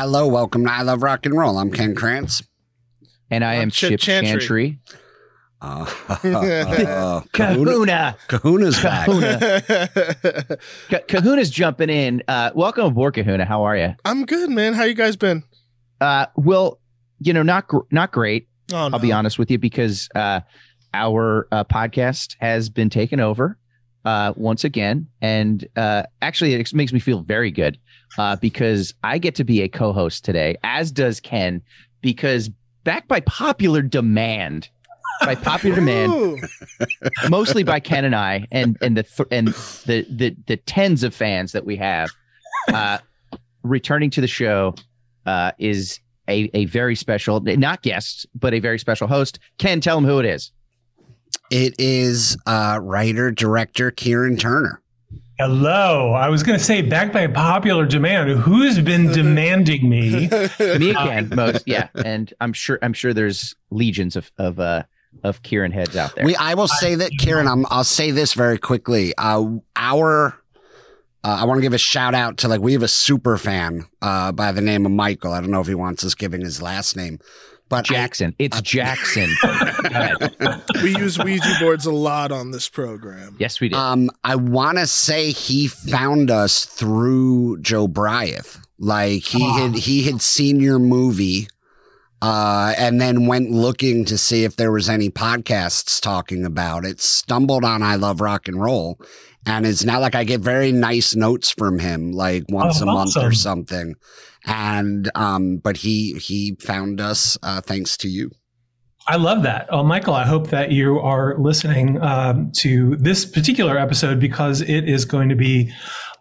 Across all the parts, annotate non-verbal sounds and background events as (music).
hello, welcome to I Love Rock and Roll. I'm Ken Krantz. And I am Chip, Chip Chantry. Chantry. (laughs) Uh, (laughs) uh, Kahuna. Kahuna's back. Kahuna. (laughs) Kahuna's jumping in. Uh, welcome aboard, Kahuna. How are you? I'm good, man. How you guys been? Uh, well, you know, not gr- not great. Oh, no. I'll be honest with you because uh, our uh, podcast has been taken over uh, once again, and uh, actually, it makes me feel very good uh, because I get to be a co-host today, as does Ken, because back by popular demand by popular demand, mostly by Ken and I, and and the th- and the the the tens of fans that we have. Uh, returning to the show uh, is a a very special, not guest, but a very special host. Ken, tell him who it is. It is uh, writer director Kieran Turner. Hello. I was going to say, back by popular demand, who's been (laughs) demanding me? me (laughs) again, most yeah, and I'm sure I'm sure there's legions of of uh, of Kieran heads out there. We, I will say that Kieran. I'm, I'll say this very quickly. Uh, our, uh, I want to give a shout out to like we have a super fan uh, by the name of Michael. I don't know if he wants us giving his last name, but Jackson. I, it's uh, Jackson. (laughs) we use Ouija boards a lot on this program. Yes, we do. Um, I want to say he found us through Jobriath. Like he had he had seen your movie uh, and then went looking to see if there was any podcasts talking about it. Stumbled on I Love Rock and Roll, and it's not like I get very nice notes from him, like once oh, a month or something. And um, but he he found us uh, thanks to you. I love that. Oh, Michael, I hope that you are listening um, to this particular episode because it is going to be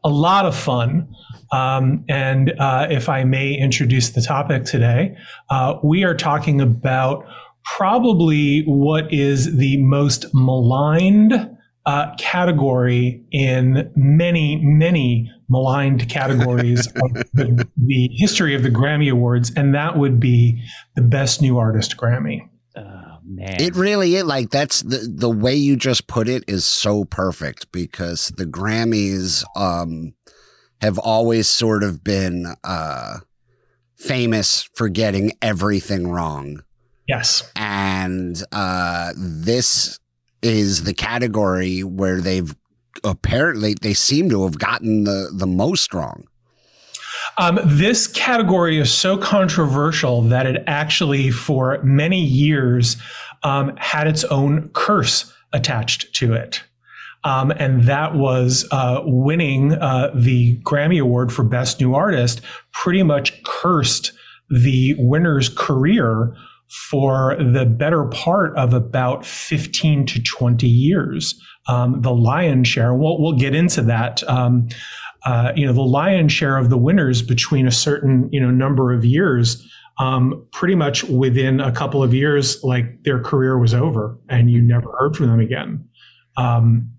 a lot of fun. Um, and uh, if I may introduce the topic today, uh, we are talking about probably what is the most maligned uh, category in many, many maligned categories (laughs) of the, the, history of the Grammy Awards, and that would be the Best New Artist Grammy. Oh, man. It really is like that's the the way you just put it is so perfect because the Grammys um have always sort of been uh, famous for getting everything wrong. Yes. And uh, this is the category where they've apparently they seem to have gotten the the most wrong. Um, this category is so controversial that it actually, for many years, um, had its own curse attached to it. Um, and that was uh, winning uh, the Grammy Award for Best New Artist, pretty much cursed the winner's career for the better part of about 15 to 20 years. Um, the lion's share, we'll, we'll get into that. Um, uh, you know, the lion's share of the winners between a certain, you know, number of years, um, pretty much within a couple of years, like their career was over and you never heard from them again. Um,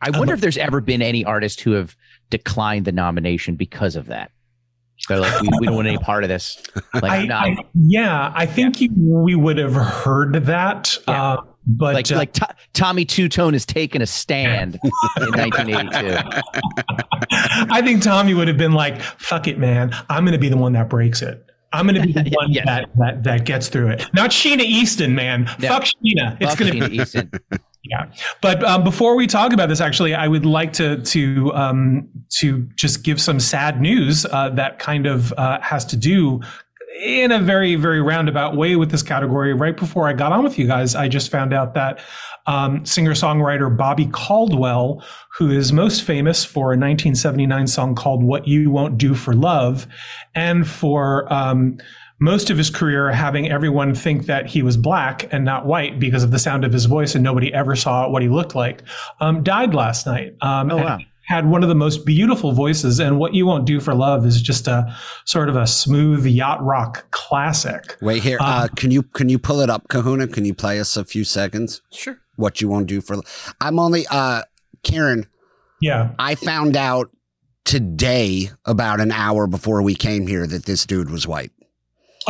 I wonder if there's ever been any artists who have declined the nomination because of that. They're like, we, we don't want any part of this. (laughs) Like, I, I, yeah, I think yeah. You, we would have heard that. Yeah. Uh, but like, uh, like T- Tommy Tutone has taken a stand (laughs) in 1982. (laughs) I think Tommy would have been like, "Fuck it, man! I'm going to be the one that breaks it. I'm going to be the one yes. that, that that gets through it. Not Sheena Easton, man. No. Fuck Sheena. It's going to be Easton. Yeah, but um, before we talk about this, actually, I would like to to um, to just give some sad news uh, that kind of uh, has to do in a very very roundabout way with this category. Right before I got on with you guys, I just found out that um, singer songwriter Bobby Caldwell, who is most famous for a 1979 song called "What You Won't Do for Love," and for um, most of his career having everyone think that he was black and not white because of the sound of his voice and nobody ever saw what he looked like, um, died last night. Um, oh, wow. Had one of the most beautiful voices, and what you won't do for love is just a sort of a smooth yacht rock classic. Wait here, uh, um, can you can you pull it up, Kahuna? Can you play us a few seconds? Sure. What you won't do for? I'm only uh, Karen. Yeah, I found out today, about an hour before we came here, that this dude was white.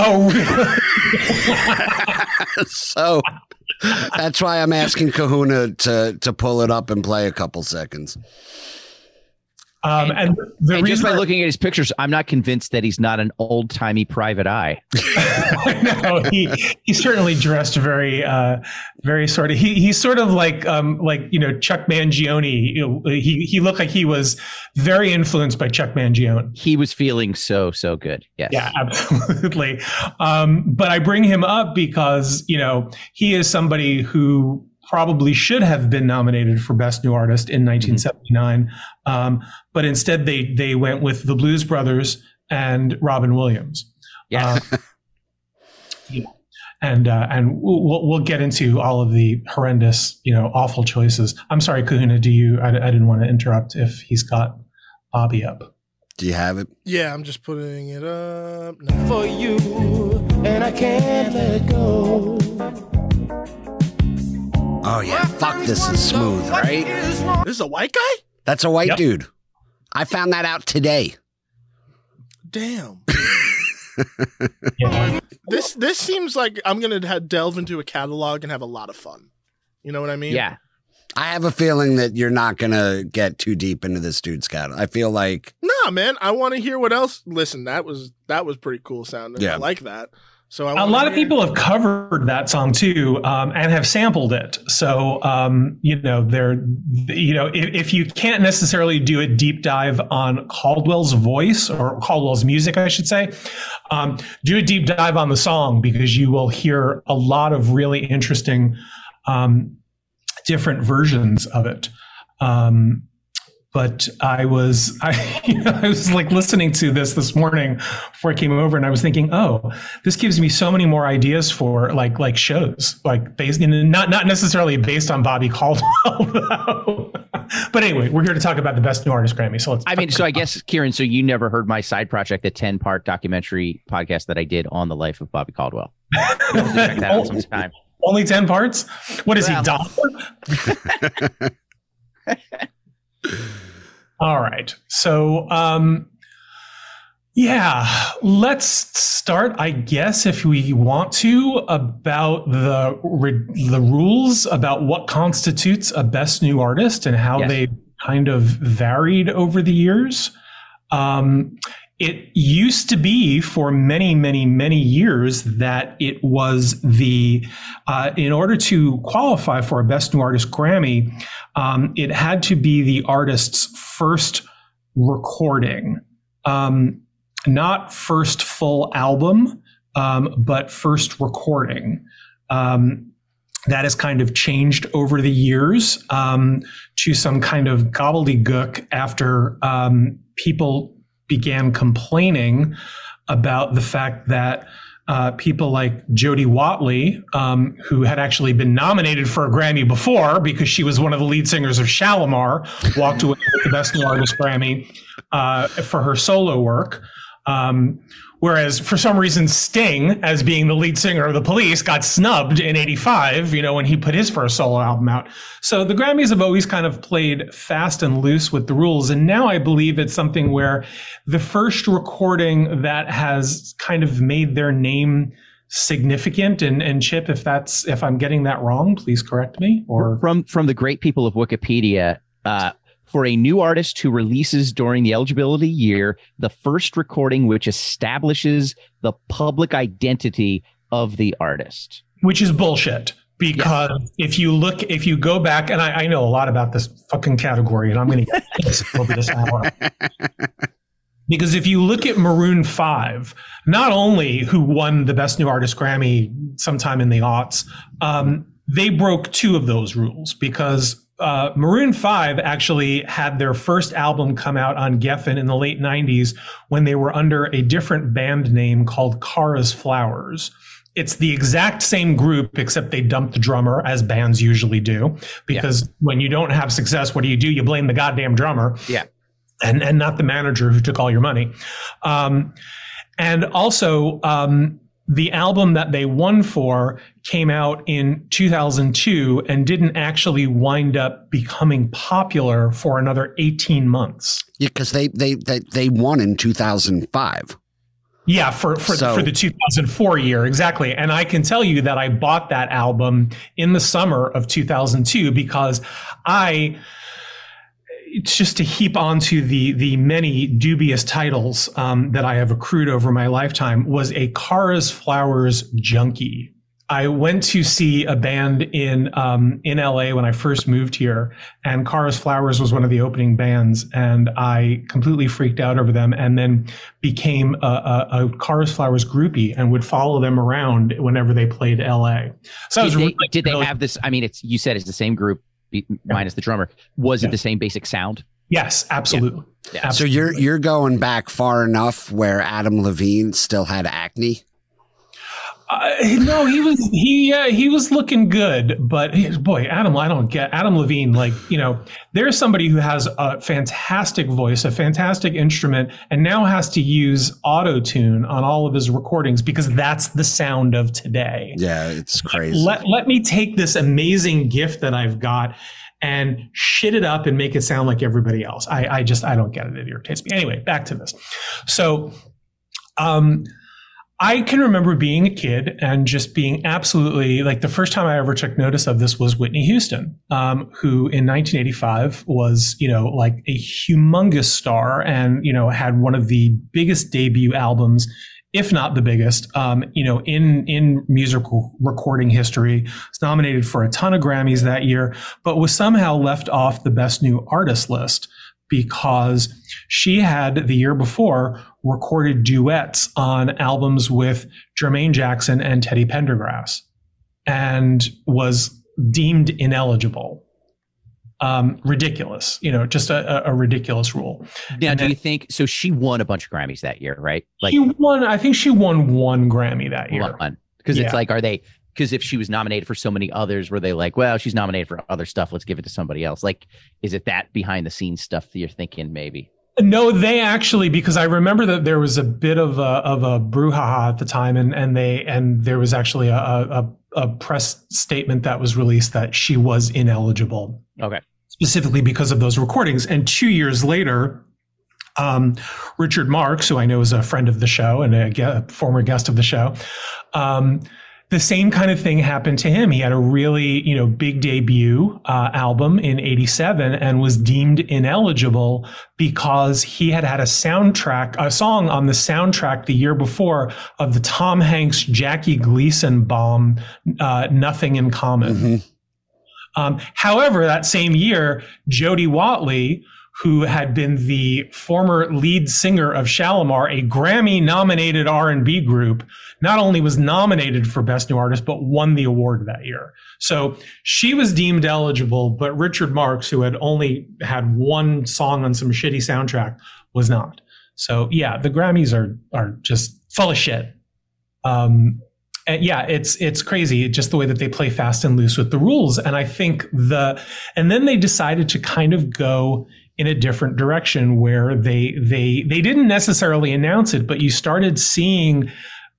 Oh, really? (laughs) so that's why I'm asking Kahuna to to pull it up and play a couple seconds. Um, and, and, and just by looking at his pictures, I'm not convinced that he's not an old timey private eye. (laughs) no, he he's certainly dressed very, uh, very sort of. He he's sort of like um, like you know Chuck Mangione. He he looked like he was very influenced by Chuck Mangione. He was feeling so so good. Yes. Yeah, absolutely. Um, but I bring him up because you know he is somebody who probably should have been nominated for Best New Artist in 1979, mm-hmm. um, but instead they they went with the Blues Brothers and Robin Williams. Yeah. Uh, (laughs) yeah. And uh, and we'll we'll get into all of the horrendous, you know, awful choices. I'm sorry, Kahuna. Do you? I, I didn't want to interrupt if he's got Bobby up. Do you have it? Yeah, I'm just putting it up now. for you, and I can't let go. Oh yeah, fuck this is smooth, right? This is a white guy? That's a white yep. dude. I found that out today. Damn. (laughs) (laughs) this this seems like I'm gonna delve into a catalog and have a lot of fun. You know what I mean? Yeah. I have a feeling that you're not gonna get too deep into this dude's catalog. I feel like Nah, man. I want to hear what else. Listen, that was that was pretty cool sounding. Yeah. I like that. So a lot of people have covered that song too, um, and have sampled it. So um, you know, they're you know, if, if, you can't necessarily do a deep dive on Caldwell's voice or Caldwell's music, I should say, um, do a deep dive on the song because you will hear a lot of really interesting um, different versions of it. Um, but I was (laughs) I, you know, I was like listening to this this morning before I came over, and I was thinking, oh, this gives me so many more ideas for like like shows, like based in not not necessarily based on Bobby Caldwell. (laughs) but anyway, we're here to talk about the best new artist Grammy. So let's. I mean, so I guess Kieran, so you never heard my side project, the ten part documentary podcast that I did on the life of Bobby Caldwell. (laughs) check that out sometime. Only ten parts. What is well. he? All right. So, um, yeah, let's start, I guess, if we want to, about the the rules about what constitutes a best new artist and how yes. they kind of varied over the years. Um, it used to be for many, many, many years that it was the, uh, in order to qualify for a Best New Artist Grammy, um, it had to be the artist's first recording, um, not first full album, um, but first recording. Um, that has kind of changed over the years um, to some kind of gobbledygook after um, people began complaining about the fact that uh, people like Jody Watley, um, who had actually been nominated for a Grammy before because she was one of the lead singers of Shalamar, walked away with the Best New Artist Grammy uh, for her solo work. Um, Whereas for some reason, Sting, as being the lead singer of the police, got snubbed in 85, you know, when he put his first solo album out. So the Grammys have always kind of played fast and loose with the rules. And now I believe it's something where the first recording that has kind of made their name significant and, and chip if that's if i'm getting that wrong please correct me or from from the great people of wikipedia uh, for a new artist who releases during the eligibility year the first recording which establishes the public identity of the artist. Which is bullshit. Because yes. if you look, if you go back, and I, I, know a lot about this fucking category, and I'm going to get (laughs) over this hour. Because if you look at Maroon 5, not only who won the Best New Artist Grammy sometime in the aughts, um, they broke two of those rules because uh, Maroon 5 actually had their first album come out on Geffen in the late 90s when they were under a different band name called Kara's Flowers. It's the exact same group, except they dumped the drummer, as bands usually do. Because yeah. when you don't have success, what do you do? You blame the goddamn drummer. Yeah. And, and not the manager who took all your money. Um, and also, um, the album that they won for came out in 2002 and didn't actually wind up becoming popular for another 18 months. Yeah, because they, they they they won in 2005. Yeah, for for, so, for the 2004 year exactly. And I can tell you that I bought that album in the summer of 2002 because I it's just to heap onto the the many dubious titles um, that I have accrued over my lifetime was a Kara's Flowers junkie. I went to see a band in um, in LA when I first moved here, and Kara's Flowers was one of the opening bands, and I completely freaked out over them, and then became a, a, a Kara's Flowers groupie and would follow them around whenever they played LA. So did, they, really, did they have this? I mean, it's you said it's the same group minus the drummer. Was yeah. it the same basic sound? Yes, absolutely. Yeah. absolutely. So you're you're going back far enough where Adam Levine still had acne. Uh, no, he was he uh, he was looking good, but boy, Adam, I don't get Adam Levine. Like you know, there's somebody who has a fantastic voice, a fantastic instrument, and now has to use auto tune on all of his recordings because that's the sound of today. Yeah, it's crazy. Let let me take this amazing gift that I've got and shit it up and make it sound like everybody else. I I just I don't get it. It irritates me. Anyway, back to this. So, um I can remember being a kid and just being absolutely like the first time I ever took notice of this was Whitney Houston, um, who in 1985 was, you know, like a humongous star and, you know, had one of the biggest debut albums, if not the biggest, um, you know, in, in musical recording history. Was nominated for a ton of Grammys that year, but was somehow left off the best new artist list because she had the year before recorded duets on albums with Jermaine Jackson and Teddy Pendergrass and was deemed ineligible. Um, ridiculous, you know, just a, a ridiculous rule. Now, and do then, you think so? She won a bunch of Grammys that year, right? Like she won. I think she won one Grammy that year. Because yeah. it's like, are they? Because if she was nominated for so many others, were they like, well, she's nominated for other stuff, let's give it to somebody else? Like, is it that behind the scenes stuff that you're thinking maybe? No, they actually because I remember that there was a bit of a of a brouhaha at the time, and and they and there was actually a, a a press statement that was released that she was ineligible. Okay, specifically because of those recordings. And two years later, um, Richard Marx, who I know is a friend of the show and a, a former guest of the show, um, the same kind of thing happened to him. He had a really, you know, big debut uh, album in 87 and was deemed ineligible because he had had a soundtrack, a song on the soundtrack the year before of the Tom Hanks, Jackie Gleason bomb, uh, Nothing in Common. Mm-hmm. Um, however, that same year, Jody Watley, who had been the former lead singer of Shalamar, a Grammy nominated R&B group, not only was nominated for Best New Artist, but won the award that year. So she was deemed eligible, but Richard Marx, who had only had one song on some shitty soundtrack, was not. So yeah, the Grammys are are just full of shit. Um, yeah, it's it's crazy just the way that they play fast and loose with the rules. And I think the and then they decided to kind of go in a different direction where they they they didn't necessarily announce it, but you started seeing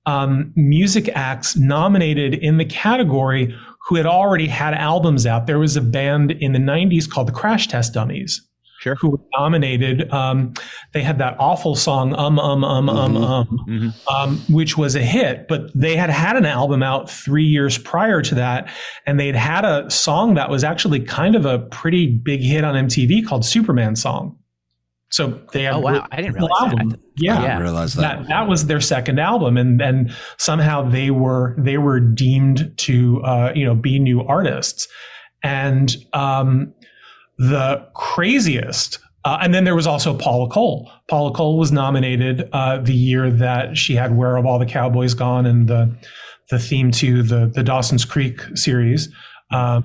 um, music acts nominated in the category who had already had albums out. There was a band in the '90s called the Crash Test Dummies sure. who were nominated. Um, they had that awful song, um, um, um, um, mm-hmm. um, mm-hmm. um, which was a hit, but they had had an album out three years prior to that. And they'd had a song that was actually kind of a pretty big hit on MTV called Superman Song. So they had oh wow, I didn't realize album. that. Yeah, I didn't realize that. that. That was their second album, and and somehow they were they were deemed to uh, you know be new artists, and um, the craziest. Uh, and then there was also Paula Cole. Paula Cole was nominated uh, the year that she had "Where Have All the Cowboys Gone" and the the theme to the the Dawson's Creek series, uh,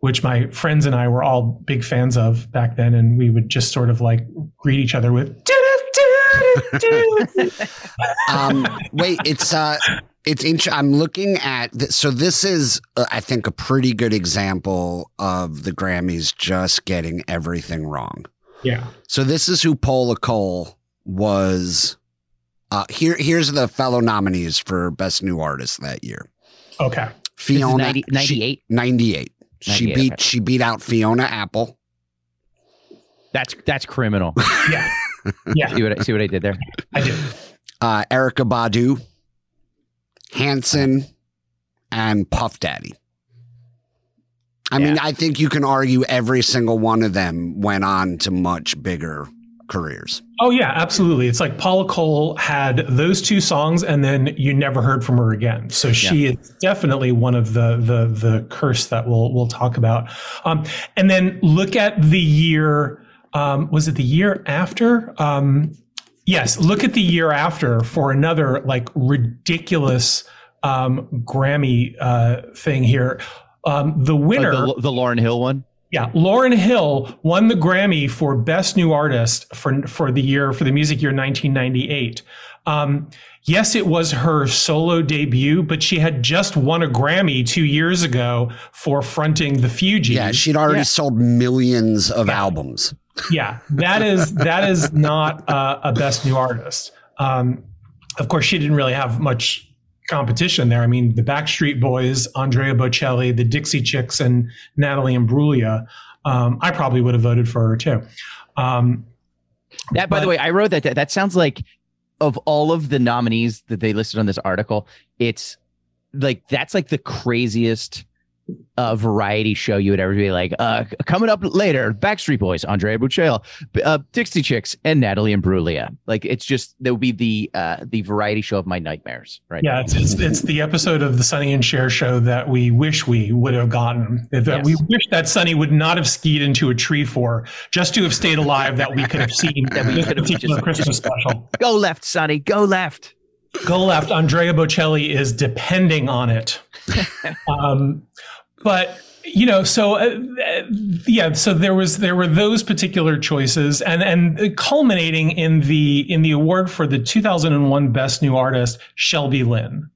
which my friends and I were all big fans of back then, and we would just sort of like greet each other with. (laughs) um, wait, it's uh, it's interesting. I'm looking at th- so this is uh, I think a pretty good example of the Grammys just getting everything wrong. Yeah. So this is who Paula Cole was. Uh, here, here's the fellow nominees for Best New Artist that year. Okay. Fiona 90, 98? She, 98. She beat okay. she beat out Fiona Apple. That's that's criminal. (laughs) yeah. Yeah. (laughs) see what I, see what I did there? I did. Uh, Erykah Badu. Hanson, and Puff Daddy. I yeah. mean, I think you can argue every single one of them went on to much bigger careers. Oh yeah, absolutely. It's like Paula Cole had those two songs and then you never heard from her again. So she yeah. is definitely one of the the the curse that we'll we'll talk about. Um, and then look at the year um, was it the year after? Um, yes, look at the year after for another like ridiculous um, Grammy uh, thing here. Um, the winner, the, the Lauryn Hill one. Yeah, Lauryn Hill won the Grammy for Best New Artist for for the year for the music year 1998. Um, yes, it was her solo debut, but she had just won a Grammy two years ago for fronting the Fugees. Yeah, she'd already yeah. sold millions of yeah. albums. Yeah, that is that is not uh, a Best New Artist. Um, of course, she didn't really have much competition there. I mean, the Backstreet Boys, Andrea Bocelli, the Dixie Chicks, and Natalie Imbruglia. Um, I probably would have voted for her too. Um, that, by but, the way, I wrote that. That sounds like of all of the nominees that they listed on this article, it's like that's like the craziest a variety show you would ever be like, uh, coming up later, Backstreet Boys, Andrea Bocelli, uh, Dixie Chicks, and Natalie Imbruglia. Like it's just that would be the uh, the variety show of my nightmares, right? Yeah, it's, it's, it's the episode of the Sonny and Cher show that we wish we would have gotten. That yes. we wish that Sonny would not have skied into a tree for, just to have stayed alive. That we could have seen (laughs) that we could have (laughs) seen the Christmas special. (laughs) Go left, Sonny. Go left. Go left. Andrea Bocelli is depending on it. um, but you know so uh, yeah so there was there were those particular choices and and culminating in the in the award for the 2001 best new artist shelby lynne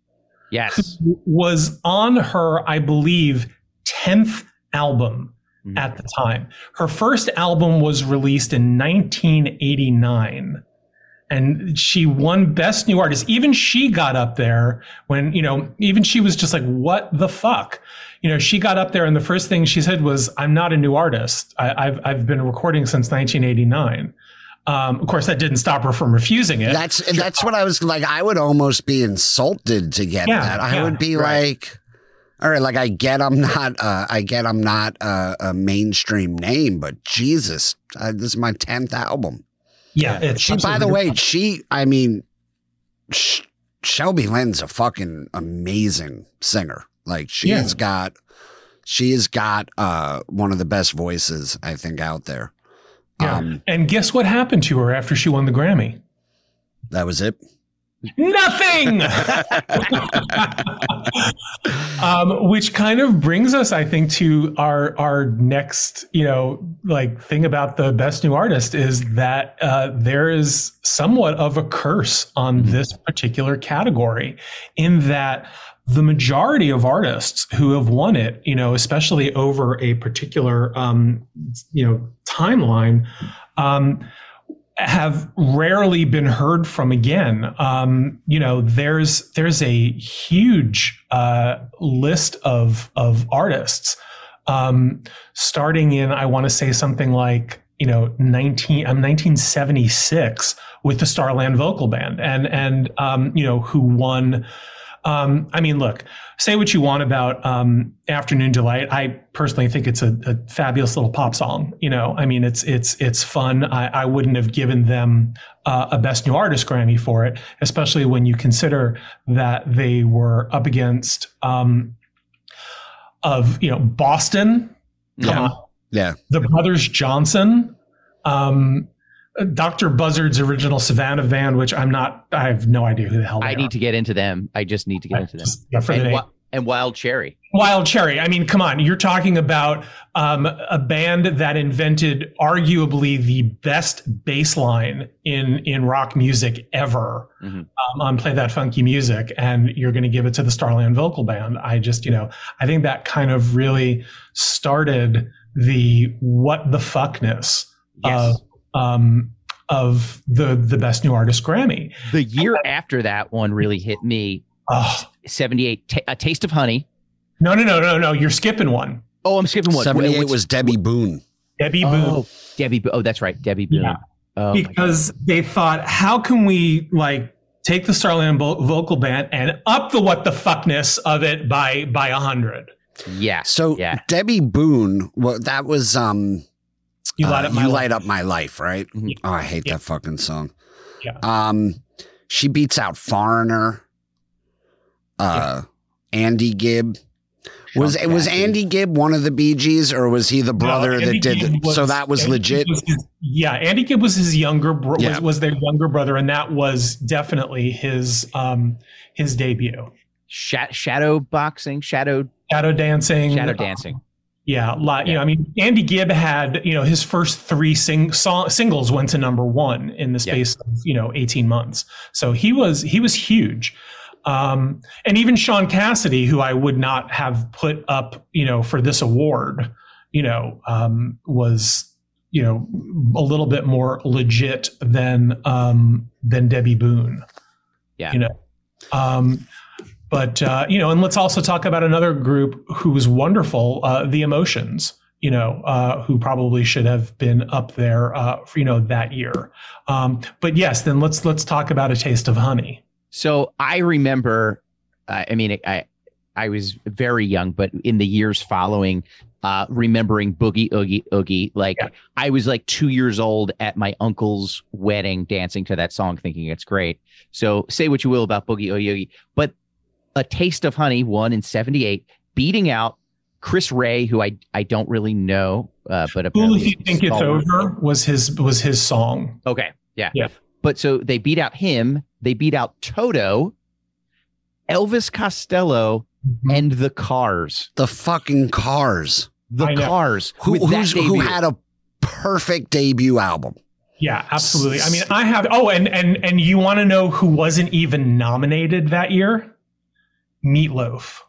yes. Was on her i believe 10th album mm-hmm. at the time. Her first album was released in 1989 and she won best new artist. Even she got up there when you know even she was just like what the fuck you know she got up there and the first thing she said was i'm not a new artist I, have I've been recording since 1989 um, of course, that didn't stop her from refusing it. That's that's what I was like. I would almost be insulted to get yeah, that. I yeah, would be right. like, all right, like I get I'm not, uh, I get I'm not a, a mainstream name, but Jesus, uh, this is my tenth album. Yeah, she. By the way, she. I mean, Sh- Shelby Lynne's a fucking amazing singer. Like she yeah. has got, she has got uh, one of the best voices I think out there. Yeah. Um, and guess what happened to her after she won the Grammy? That was it. Nothing. (laughs) um, which kind of brings us, I think, to our our next, you know, like thing about the best new artist is that uh, there is somewhat of a curse on mm-hmm. this particular category, in that the majority of artists who have won it, you know, especially over a particular, um, you know, timeline. Um, have rarely been heard from again. Um, you know, there's there's a huge uh, list of of artists, um, starting in I want to say something like you know 19 I'm 1976 with the Starland Vocal Band, and and um, you know who won um, I mean, look, say what you want about um, Afternoon Delight. I personally think it's a, a, fabulous little pop song. You know, I mean, it's it's it's fun. I, I wouldn't have given them uh, a Best New Artist Grammy for it, especially when you consider that they were up against um, of you know Boston. Yeah. yeah. The Brothers Johnson. Um, Dr. Buzzard's original Savannah band, which I'm not, I have no idea who the hell I need are. to get into them. I just need to get I into them. Yeah, for and, the wa- and Wild Cherry. Wild Cherry. I mean, come on. You're talking about um, a band that invented arguably the best bass line in, in rock music ever mm-hmm. um, on Play That Funky Music. And you're going to give it to the Starland Vocal Band. I just, you know, I think that kind of really started the what the fuckness yes. of um, of the the best new artist Grammy. The year after that one really hit me. Oh. 78 t- a taste of honey. No, no, no, no, no. You're skipping one. Oh, I'm skipping one. 78 was Debby Boone. Debby Boone. Oh, Debby Oh, that's right. Debby Boone. Yeah. Oh, because they thought, how can we like take the Starland vocal band and up the what the fuckness of it by by a hundred? Yeah. So yeah. Debby Boone, well, that was um, You light uh, up my you life. light up my life, right? Mhm. Oh, I hate Yeah. that fucking song. Yeah. Um, she beats out Foreigner. Uh, Andy Gibb. Was Trump was Andy Gibb one of the Bee Gees, or was he the brother No, that did? Gibb so that was Andy legit. Was his- yeah, Andy Gibb was his younger bro- Yeah. was, was their younger brother, and that was definitely his um his debut. Sha- shadow boxing, shadow Shadow dancing, shadow uh, dancing. Yeah, lot. You know, I mean, Andy Gibb had you know his first three sing- song- singles went to number one in the Yeah. space of you know eighteen months. So he was he was huge. Um, and even Shaun Cassidy, who I would not have put up, you know, for this award, you know, um, was you know a little bit more legit than um, than Debby Boone. Yeah. you know. Um, but uh, you know, and let's also talk about another group who was wonderful, uh, the Emotions. You know, uh, who probably should have been up there, uh, for, you know, that year. Um, but yes, then let's let's talk about a taste of honey. So I remember, uh, I mean, I I was very young, but in the years following, uh, remembering Boogie Oogie Oogie, like Yeah. I was like two years old at my uncle's wedding, dancing to that song, thinking it's great. So say what you will about Boogie Oogie Oogie, but a taste of honey won in '78, beating out Chris Rea, who I I don't really know, uh, but Fool apparently if you think it's over was his was his song. Okay. Yeah. Yeah. But so they beat out him. They beat out Toto, Elvis Costello, Mm-hmm. and the Cars. the fucking Cars. The I. Cars. Who who's, who had a perfect debut album? Yeah, absolutely. I mean, I have. Oh, and and and you want to know who wasn't even nominated that year? Meatloaf.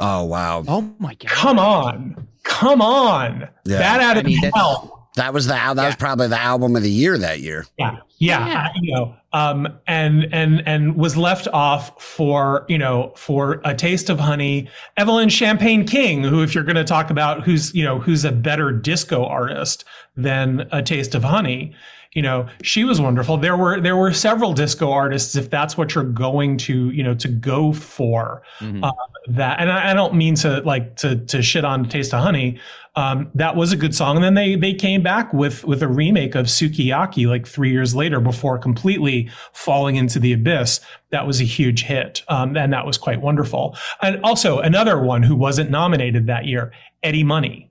Oh wow, Oh my god. Come on, come on. Yeah. That out I of mean, hell. that was the that was probably the album of the year that year. Yeah, yeah, Yeah. you know, um, and and and was left off for you know for a taste of honey. Evelyn Champagne King, who, if you're going to talk about who's you know who's a better disco artist than a taste of honey, you know, she was wonderful. There were there were several disco artists, if that's what you're going to you know to go for Mhm. uh, that. And I, I don't mean to like to to shit on Taste of Honey. Um, that was a good song, and then they they came back with with a remake of Sukiyaki like three years later before completely falling into the abyss. That was a huge hit, um, and that was quite wonderful. And also another one who wasn't nominated that year, Eddie Money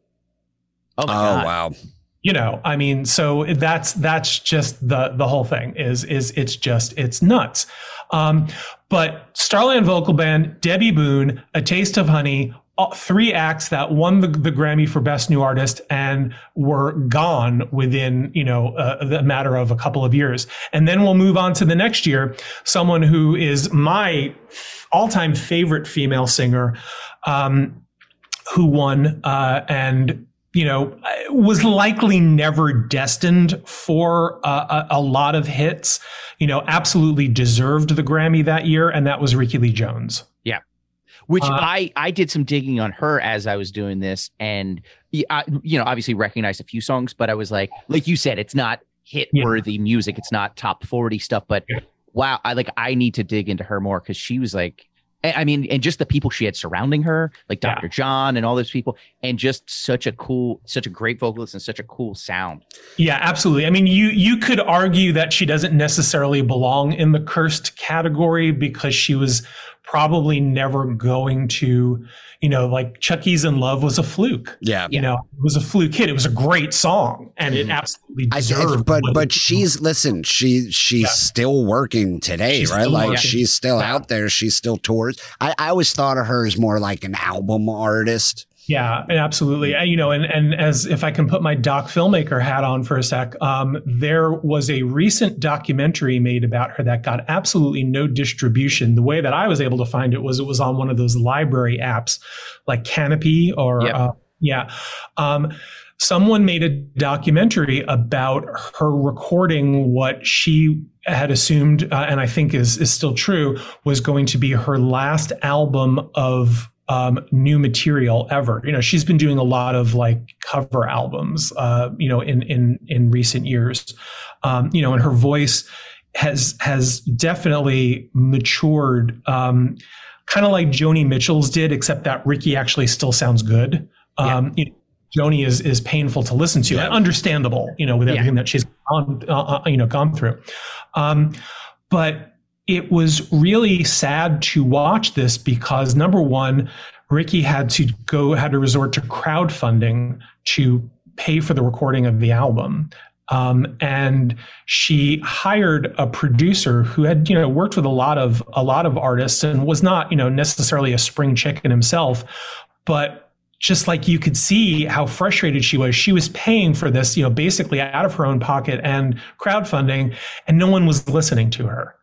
oh Oh my god. wow, you know i mean so that's that's just the the whole thing is is it's just it's nuts. Um but starland vocal band debby boone a taste of honey three acts that won the, the grammy for best new artist and were gone within you know a, the matter of a couple of years. And then we'll move on to the next year someone who is my all-time favorite female singer um who won uh and you know, was likely never destined for uh, a, a lot of hits. You know, absolutely deserved the Grammy that year, and that was Rickie Lee Jones. Yeah, which Uh, I I did some digging on her as I was doing this, and yeah, I, you know, obviously recognized a few songs, but I was like, like you said, it's not hit worthy music, it's not top forty stuff, but Yeah. wow, I like I need to dig into her more because she was like. I mean, and just the people she had surrounding her, like Yeah. Dr. John and all those people, and just such a cool, such a great vocalist and such a cool sound. Yeah, absolutely. I mean, you you could argue that she doesn't necessarily belong in the cursed category because she was probably never going to, you know, like Chuck E.'s in Love was a fluke. yeah. You know, it was a fluke hit. It was a great song, and it Mhm. absolutely I, deserved. but but it- she's listen she she's Yeah. still working today She's right like working. she's still Yeah. out there she still tours I, I always thought of her as more like an album artist Yeah, absolutely. You know, and and as if I can put my doc filmmaker hat on for a sec, um, there was a recent documentary made about her that got absolutely no distribution. The way that I was able to find it was it was on one of those library apps like Kanopy or Yep. uh, yeah. Um, someone made a documentary about her recording what she had assumed, uh, and I think is is still true, was going to be her last album of um, new material ever. You know, she's been doing a lot of like cover albums, uh, you know, in in in recent years. Um, you know, and her voice has has definitely matured. Um, kind of like Joni Mitchell's did, except that Rickie actually still sounds good. Um, you know, Joni is is painful to listen to, yeah. understandable, you know, with everything yeah. that she's gone, uh, uh, you know, gone through. Um, but it was really sad to watch this because number one, Rickie had to go had to resort to crowdfunding to pay for the recording of the album. Um, and she hired a producer who had you know worked with a lot of a lot of artists and was not you know necessarily a spring chicken himself, but just like you could see how frustrated she was. She was paying for this, you know, basically out of her own pocket and crowdfunding, and no one was listening to her.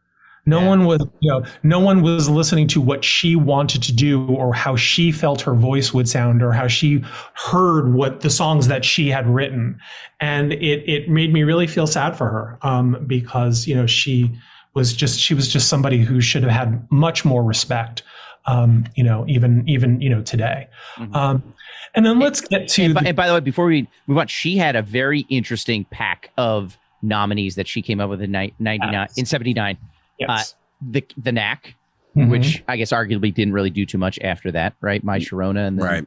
No yeah. one was, you know, no one was listening to what she wanted to do or how she felt her voice would sound or how she heard what the songs that she had written. And it, it made me really feel sad for her, um, because, you know, she was just, she was just somebody who should have had much more respect um, you know, even even you know today. Mm-hmm. Um, and then let's get to. And by, the, and by, the way, before we move on, she had a very interesting pack of nominees that she came up with in ni- 99 yes. in 79. Yes. Uh, the the knack, mm-hmm. which I guess arguably didn't really do too much after that, right? My Sharona and then, right.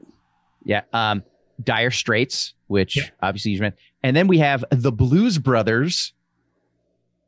Yeah. Um, Dire Straits, which yeah. obviously you meant, and then we have the Blues Brothers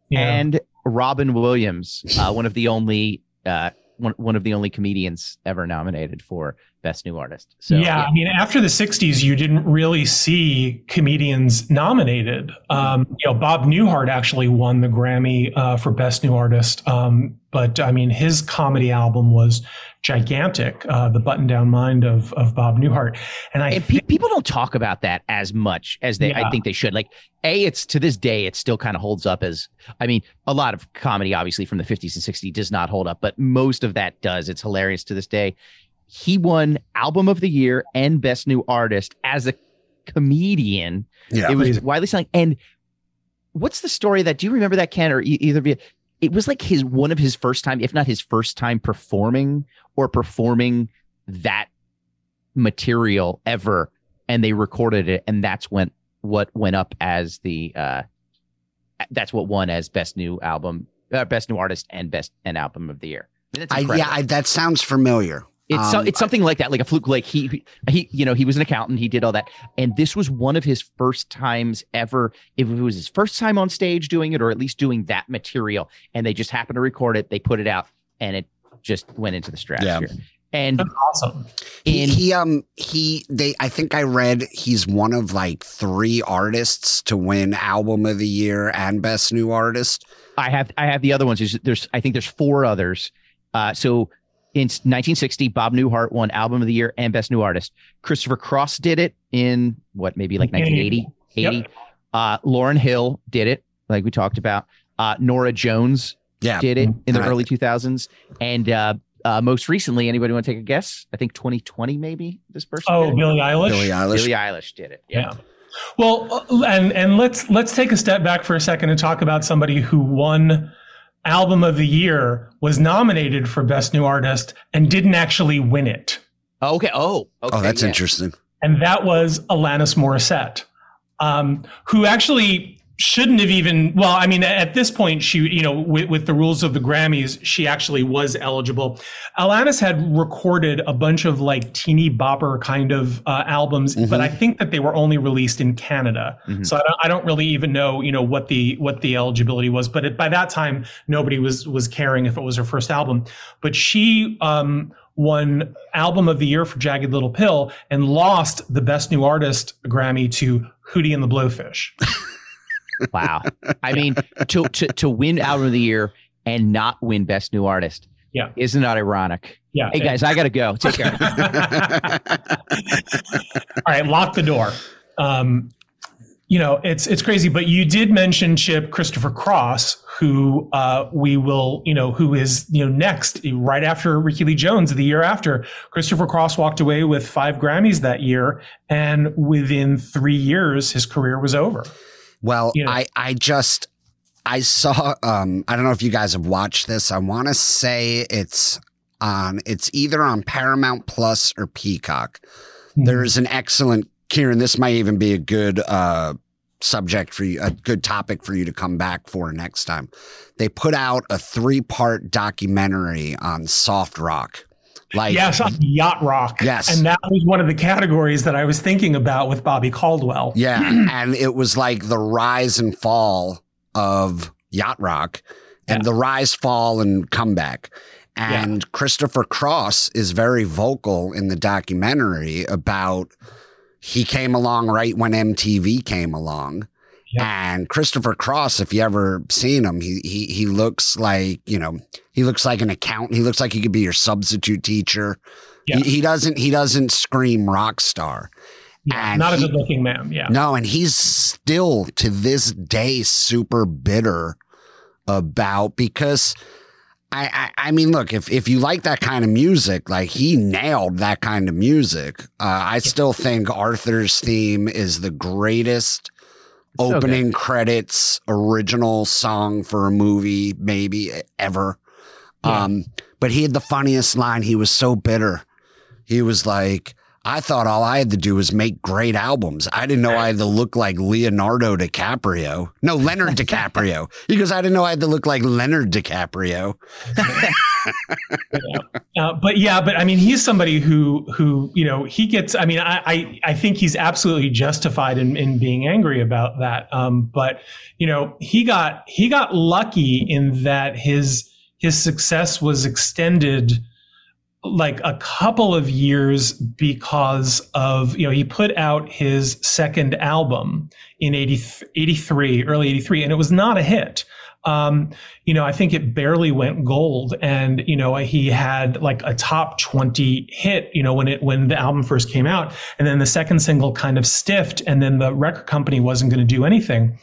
yeah. and Robin Williams, uh, one of the only uh, one, one of the only comedians ever nominated for best new artist. So yeah, yeah. I mean, after the '60s, you didn't really see comedians nominated. Um, you know, Bob Newhart actually won the Grammy uh, for best new artist, um, but I mean, his comedy album was gigantic, uh, the button down mind of of Bob Newhart. And I and pe- people don't talk about that as much as they yeah. I think they should. Like a, it's to this day it still kind of holds up as I mean, a lot of comedy obviously from the 50s and 60s does not hold up, but most of that does. It's hilarious to this day. He won album of the year and best new artist as a comedian. Yeah, it was widely selling. And what's the story that do you remember that Ken or either of you? It was like his one of his first time, if not his first time performing or performing that material ever. And they recorded it, and that's when what went up as the uh that's what won as best new album, uh, best new artist, and best and album of the year. I, yeah, I, that sounds familiar. It's so, um, it's something like that, like a fluke. Like he he you know he was an accountant. He did all that, and this was one of his first times ever. If it was his first time on stage doing it, or at least doing that material, and they just happened to record it, they put it out, and it just went into the stratosphere. Yeah. And That's awesome. He, he um he they I think I read he's one of like three artists to win album of the year and best new artist. I have I have the other ones. There's, there's I think there's four others. Uh, so in 1960, Bob Newhart won Album of the Year and Best New Artist. Christopher Cross did it in what, maybe like 1980, 80. Yep. Uh, Lauryn Hill did it, like we talked about. Uh, Norah Jones yeah. did it in the right. early 2000s. And uh, uh, most recently, anybody want to take a guess? I think 2020, maybe this person. Oh, Billie Eilish. Billie Eilish. Billie Eilish did it. Yeah. yeah. Well, uh, and and let's let's take a step back for a second and talk about somebody who won album of the year was nominated for best new artist and didn't actually win it. Oh, okay. Oh, okay. Oh, that's yeah. interesting. And that was Alanis Morissette, um, who actually shouldn't have even well i mean at this point she you know with, with, the rules of the grammys she actually was eligible alanis had recorded a bunch of like teeny bopper kind of uh, albums mm-hmm. but i think that they were only released in canada mm-hmm. so I don't, I don't, really even know you know what the what the eligibility was but it, by that time nobody was was caring if it was her first album but she um won album of the year for jagged little pill and lost the best new artist grammy to hootie and the blowfish (laughs) Wow. I mean, to, to to win album of the year and not win best new artist. Yeah. Isn't that ironic? Yeah. Hey guys, I gotta go. Take care. (laughs) All right, lock the door. Um, you know, it's it's crazy, but you did mention Chip Christopher Cross, who uh, we will, you know, who is you know next right after Rickie Lee Jones the year after. Christopher Cross walked away with five Grammys that year, and within three years, his career was over. Well, you know. I I just I saw um I don't know if you guys have watched this. I want to say it's on it's either on Paramount Plus or Peacock. Mm-hmm. There's an excellent Kieran, this might even be a good uh subject for you, a good topic for you to come back for next time. They put out a three-part documentary on soft rock. Like yes, yacht rock. Yes, and that was one of the categories that I was thinking about with Bobby Caldwell. Yeah, (clears throat) and it was like the rise and fall of yacht rock, and yeah. the rise, fall, and comeback. And yeah. Christopher Cross is very vocal in the documentary about he came along right when MTV came along. And Christopher Cross, if you ever seen him, he, he he looks like you know he looks like an accountant. He looks like he could be your substitute teacher. Yeah. He, he doesn't he doesn't scream rock star. Yeah, and not he, a good looking man. Yeah. No, and he's still to this day super bitter about because I, I, I mean, look, if, if you like that kind of music, like he nailed that kind of music. Uh, I still think Arthur's theme is the greatest opening credits original song for a movie, maybe ever. Yeah. Um, but he had the funniest line. He was so bitter. He was like, I thought all I had to do was make great albums. I didn't know I had to look like Leonardo DiCaprio. No, Leonard DiCaprio. (laughs) He goes, I didn't know I had to look like Leonard DiCaprio. yeah. (laughs) Uh, but yeah, but I mean, he's somebody who who you know he gets. I mean, I I, I think he's absolutely justified in, in being angry about that. Um, but you know, he got he got lucky in that his his success was extended like a couple of years because of you know he put out his second album in 80, 83 early 83 and it was not a hit. Um, you know i think it barely went gold and you know he had like a top 20 hit you know when it when the album first came out and then the second single kind of stiffed and then the record company wasn't going to do anything.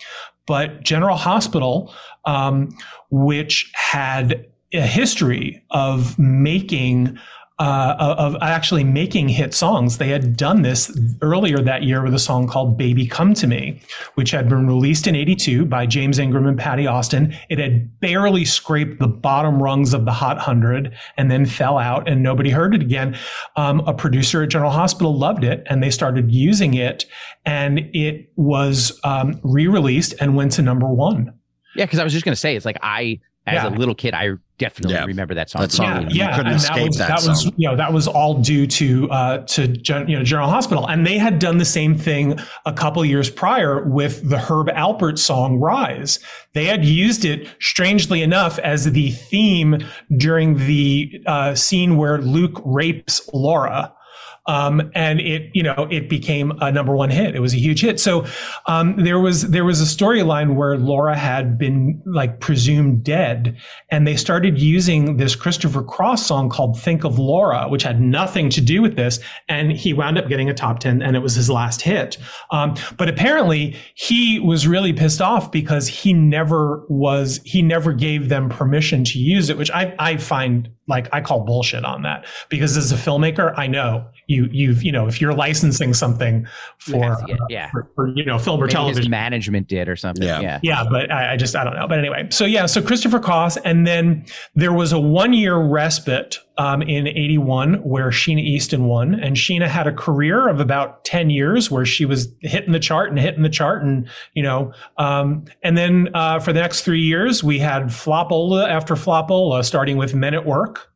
But general hospital um, which had a history of making uh, of actually making hit songs. They had done this earlier that year with a song called Baby Come to Me, which had been released in 82 by James Ingram and Patti Austin. It had barely scraped the bottom rungs of the Hot 100 and then fell out and nobody heard it again. Um, a producer at General Hospital loved it and they started using it and it was um, re released and went to number one. Yeah, because I was just going to say, it's like I as yeah. a little kid, I definitely yeah. remember that song. That song, yeah, yeah. couldn't and escape that, was, that, that song. was, you know, that was all due to uh, to you know General Hospital, and they had done the same thing a couple years prior with the Herb Alpert song "Rise." They had used it, strangely enough, as the theme during the uh, scene where Luke rapes Laura. Um, and it, you know, it became a number one hit. It was a huge hit. So um, there was there was a storyline where Laura had been like presumed dead, and they started using this Christopher Cross song called "Think of Laura," which had nothing to do with this, and he wound up getting a top ten, and it was his last hit. Um, but apparently, he was really pissed off because he never was he never gave them permission to use it, which I I find like I call bullshit on that. Because as a filmmaker, I know you you've you know if you're licensing something for yeah, yeah. Uh, for, for, you know film or Maybe television. management did or something yeah. yeah, yeah but I, I, just I don't know. But anyway so yeah so Christopher Cross and then there was a one year respite um, in 81 where Sheena Easton won and Sheena had a career of about 10 years where she was hitting the chart and hitting the chart and you know um, and then uh, for the next three years we had Flopola after Flopola starting with Men at Work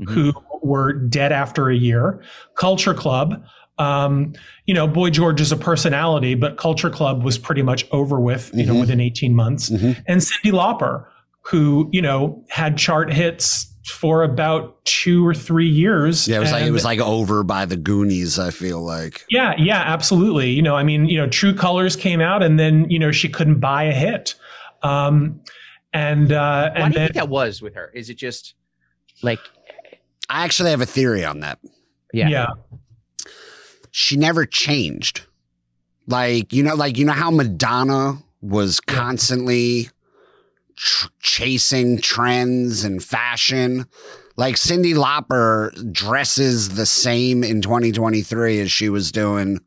mm-hmm. who were dead after a year. Culture Club, um, you know, Boy George is a personality, but Culture Club was pretty much over with, you mm-hmm. know, within 18 months. Mm-hmm. And Cyndi Lauper, who, you know, had chart hits for about two or three years. Yeah, it was and, like it was like over by the Goonies. I feel like. Yeah, yeah, absolutely. You know, I mean, you know, True Colors came out, and then you know she couldn't buy a hit. Um, and uh, and Why do you think that was with her? Is it just like I actually have a theory on that. Yeah. Yeah. She never changed. Like, you know, like, you know how Madonna was constantly tr- chasing trends and fashion? Like, Cyndi Lauper dresses the same in 2023 as she was doing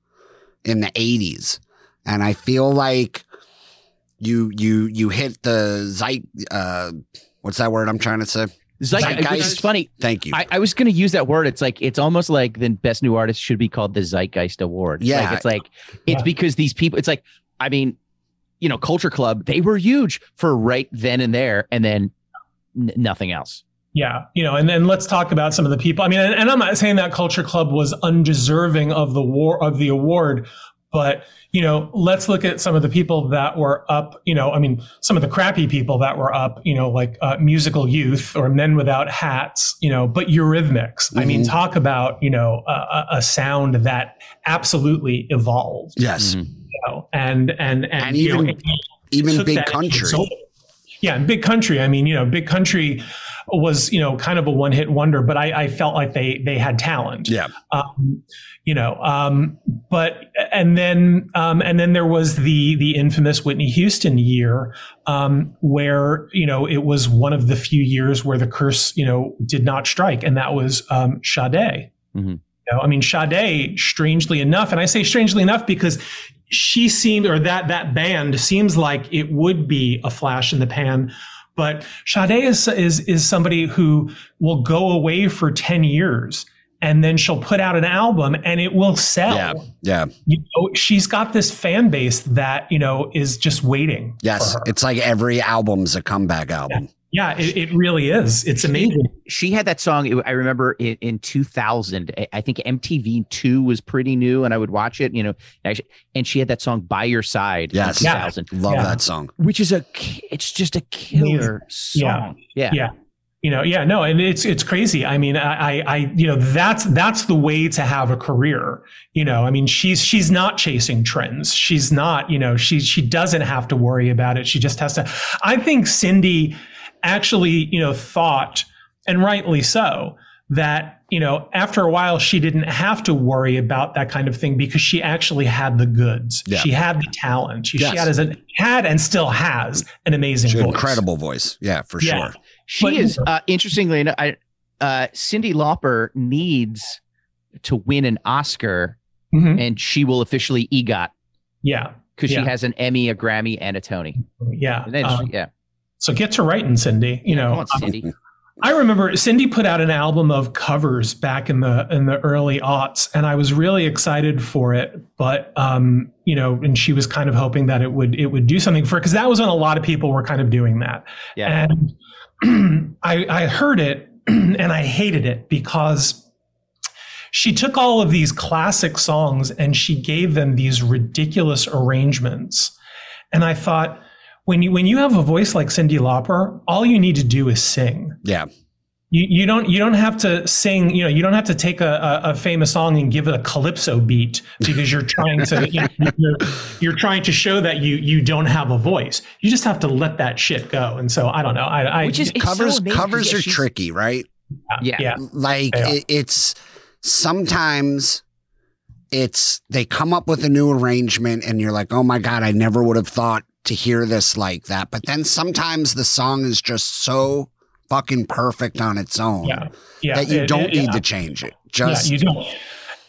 in the 80s. And I feel like you, you, you hit the zeit, uh, what's that word I'm trying to say? Zeitgeist. It's funny. Thank you. I, I was going to use that word. It's like it's almost like the best new artist should be called the Zeitgeist Award. Yeah, like, it's like it's yeah. because these people. It's like I mean, you know, Culture Club. They were huge for right then and there, and then n- nothing else. Yeah, you know, and then let's talk about some of the people. I mean, and, and, I'm not saying that Culture Club was undeserving of the war of the award, but you know, let's look at some of the people that were up. You know, I mean, some of the crappy people that were up. You know, like uh, musical youth or Men Without Hats. You know, but Eurythmics. Mm-hmm. I mean, mm-hmm. talk about you know a, a, sound that absolutely evolved. Yes. You know, and and and, and even know, even big country. Yeah, big country. I mean, you know, big country was you know kind of a one hit wonder, but I, I, felt like they they had talent. Yeah. Um, you know, um, but and then um, and then there was the the infamous Whitney Houston year, um, where you know it was one of the few years where the curse you know did not strike, and that was um, Sade. Mm-hmm. You know, I mean, Sade, strangely enough, and I say strangely enough because she seemed, or that that band seems like it would be a flash in the pan. But Sade is, is is somebody who will go away for ten years and then she'll put out an album and it will sell. Yeah. Yeah. You know, she's got this fan base that, you know, is just waiting. Yes. It's like every album's a comeback album. Yeah. Yeah, it, it, really is. It's amazing. She had that song. I remember in, in 2000. I think MTV Two was pretty new, and I would watch it. You know, and she had that song "By Your Side." Yes, 2000. Yeah. Love yeah. that song. Which is a, it's just a killer song. Yeah, yeah. yeah you know yeah no and it's it's crazy i mean i i you know that's that's the way to have a career you know i mean she's she's not chasing trends she's not you know she she doesn't have to worry about it she just has to i think cyndi actually you know thought and rightly so that you know after a while she didn't have to worry about that kind of thing because she actually had the goods yeah. she had the talent she, yes. she had as a, had and still has an amazing voice. incredible voice yeah for yeah. sure she but, is uh, interestingly enough. I, uh, Cyndi Lauper needs to win an Oscar, mm-hmm. and she will officially EGOT. Yeah, because yeah. she has an Emmy, a Grammy, and a Tony. Yeah, um, yeah. So get to writing, Cyndi. You know, on, Cyndi. Um, I remember Cyndi put out an album of covers back in the in the early aughts, and I was really excited for it. But um, you know, and she was kind of hoping that it would it would do something for her because that was when a lot of people were kind of doing that. Yeah. And (clears throat) I, I heard it (clears throat) and I hated it because she took all of these classic songs and she gave them these ridiculous arrangements. And I thought, when you when you have a voice like Cyndi Lauper, all you need to do is sing. Yeah. You, you don't you don't have to sing you know you don't have to take a, a, a famous song and give it a calypso beat because you're trying to you know, you're, you're, trying to show that you you don't have a voice. You just have to let that shit go. And so I don't know. I, I which is covers so covers are tricky right? Yeah, yeah. like it, it's sometimes it's they come up with a new arrangement and you're like oh my god I never would have thought to hear this like that but then sometimes the song is just so fucking perfect on its own. Yeah. Yeah. That you don't it, need yeah. to change it. Just you don't.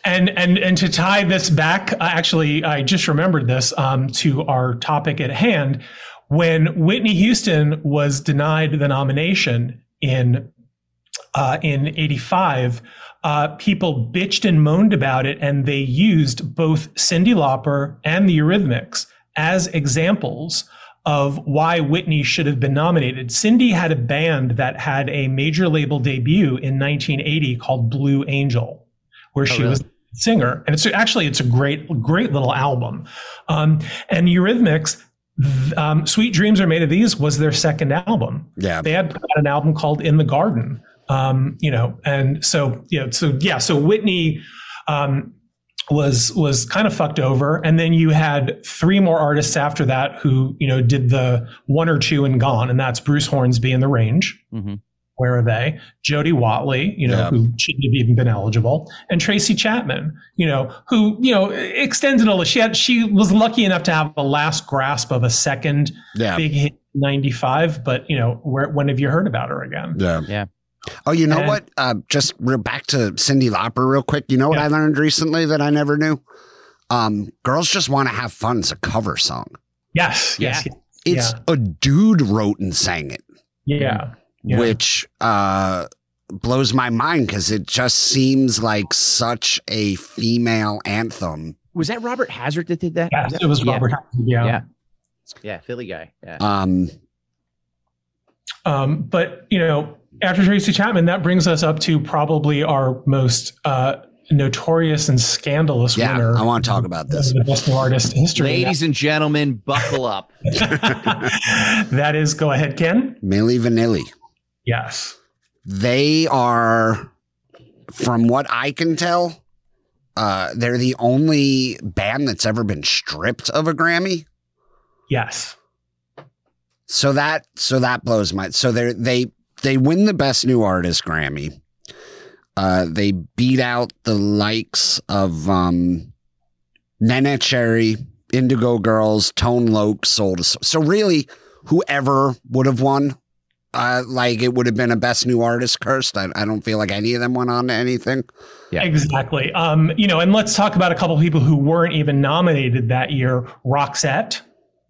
And and and to tie this back, actually, I just remembered this um, to our topic at hand. When Whitney Houston was denied the nomination in uh, in '85, uh, people bitched and moaned about it, and they used both Cyndi Lauper and the Eurythmics as examples of why Whitney should have been nominated. Cyndi had a band that had a major label debut in 1980 called Blue Angel, where oh, she really? was singer. And it's actually, it's a great, great little album. Um, and Eurythmics, um, Sweet Dreams Are Made of These was their second album. Yeah. They had an album called In the Garden. Um, you know, and so, you know, so yeah, so Whitney, um, was was kind of fucked over. And then you had three more artists after that who you know did the one or two and gone. And that's bruce hornsby and the range. Mm-hmm. where are they? Jody watley you know yeah. who shouldn't have even been eligible. And tracy chapman you know who you know extended a she had she was lucky enough to have a last grasp of a second yeah. big hit 95 but you know where when have you heard about her again? Yeah. Yeah Oh, you know and, what? Uh, just real back to Cyndi Lauper real quick. You know what yeah. I learned recently that I never knew? Um, Girls Just Want to Have Fun is a cover song. Yes. Yes. It's yeah. a dude wrote and sang it. Yeah. yeah. Which uh, blows my mind because it just seems like such a female anthem. Was that Robert Hazard that did that? Yes, that, it was Robert Hazard. Yeah. Yeah. Yeah. Philly guy. Yeah. Um, Um, but you know, after Tracy Chapman, that brings us up to probably our most uh, notorious and scandalous yeah, winner. I want to talk about this. The best new artist history. Ladies and gentlemen, buckle up. (laughs) that is, go ahead, Ken. Milli Vanilli. Yes. They are, from what I can tell, uh, they're the only band that's ever been stripped of a Grammy. Yes. So that so that blows my so they they they win the best new artist Grammy. Uh, they beat out the likes of um, Neneh Cherry, Indigo Girls, Tone Loc, Soul II Soul. So really, whoever would have won, uh, like it would have been a best new artist cursed. I, I don't feel like any of them went on to anything. Yeah. Exactly. Um, you know, and let's talk about a couple people who weren't even nominated that year. Roxette.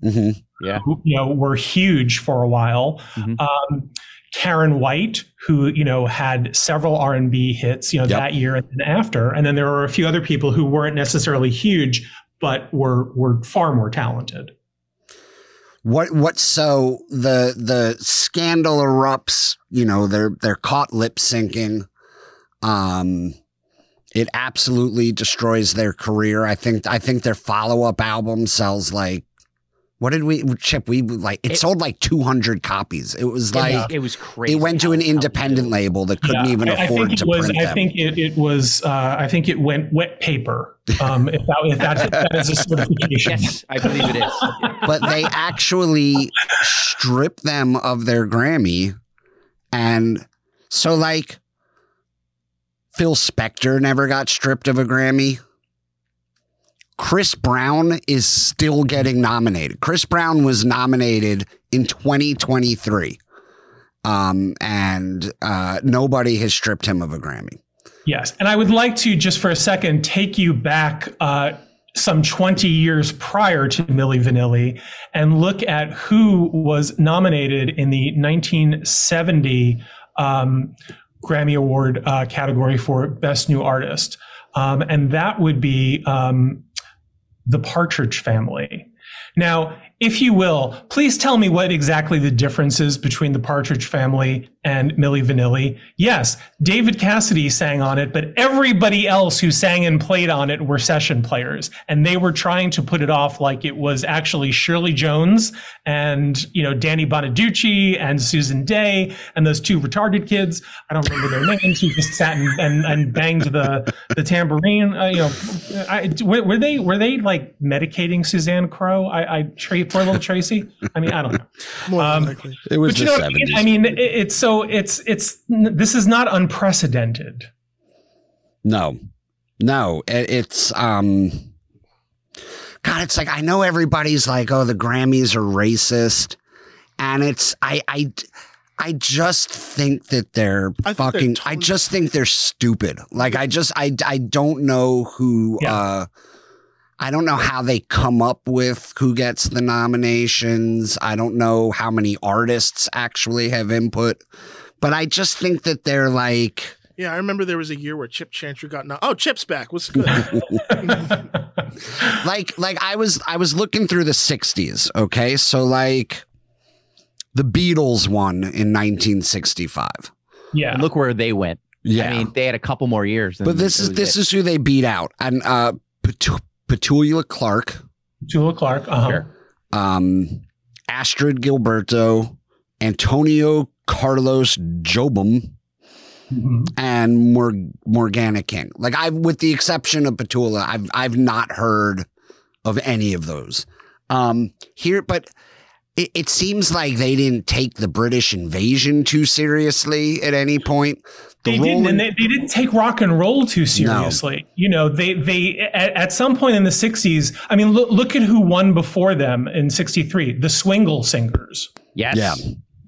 Mm-hmm. Yeah. Who, you know, were huge for a while. Mm-hmm. Um, Karyn White, who you know had several R and B hits, you know yep. that year and then after, and then there were a few other people who weren't necessarily huge, but were were far more talented. What what so the the scandal erupts, you know, they're they're caught lip syncing. Um it absolutely destroys their career. I think I think their follow-up album sells like what did we chip? We like it, it sold like 200 copies. It was like it was crazy. It went to an independent label that couldn't yeah, even I, afford I to was, print I them. think it, it was. Uh, I think it went wet paper. Um, if that if that's, that is a certification. Yes, I believe it is. but they actually stripped them of their Grammy, and so like Phil Spector never got stripped of a Grammy. Chris Brown is still getting nominated. Chris Brown was nominated in 2023. Um, and uh, nobody has stripped him of a Grammy. Yes. And I would like to just for a second take you back uh, some 20 years prior to Milli Vanilli and look at who was nominated in the 1970 um, Grammy Award uh, category for Best New Artist. Um, and that would be um, the Partridge Family. Now, if you will, please tell me what exactly the difference is between the Partridge Family and Milli Vanilli. Yes, David Cassidy sang on it, but everybody else who sang and played on it were session players, and they were trying to put it off like it was actually Shirley Jones and you know Danny Bonaduce and Susan Dey and those two retarded kids. I don't remember their names who just sat and, and, and banged the the tambourine. Uh, you know, I, were, were, they were they like medicating Suzanne Crough? I, I poor little Tracy. I mean, I don't know. More um, likely. It was but you know, 70s. I mean, it, it's so it's it's this is not unprecedented. No, no, it's um. God, it's like I know everybody's like, oh, the Grammys are racist, and it's I I. I just think that they're I fucking. They're totally- I just think they're stupid. Like I just I I don't know who. Yeah. uh I don't know how they come up with who gets the nominations. I don't know how many artists actually have input, but I just think that they're like. Yeah, I remember there was a year where Chip Chantry got no- oh Chip's back What's good. (laughs) like like I was I was looking through the '60s. Okay, so like the Beatles won in 1965. Yeah, and look where they went. Yeah, I mean they had a couple more years. But this is this it. is who they beat out, and uh, Petula Clark. Petula Clark. Uh-huh. Sure. Um, Astrud Gilberto, Antonio Carlos Jobim, mm-hmm. and Mor- Morgana King. Like I, with the exception of Petula, I've I've not heard of any of those. Um, here, but it, it seems like they didn't take the British invasion too seriously at any point. The they didn't, and they, they, didn't take rock and roll too seriously. No. You know, they they at, at, some point in the '60s. I mean, look look at who won before them in '63: the Swingle Singers. Yes. Yeah.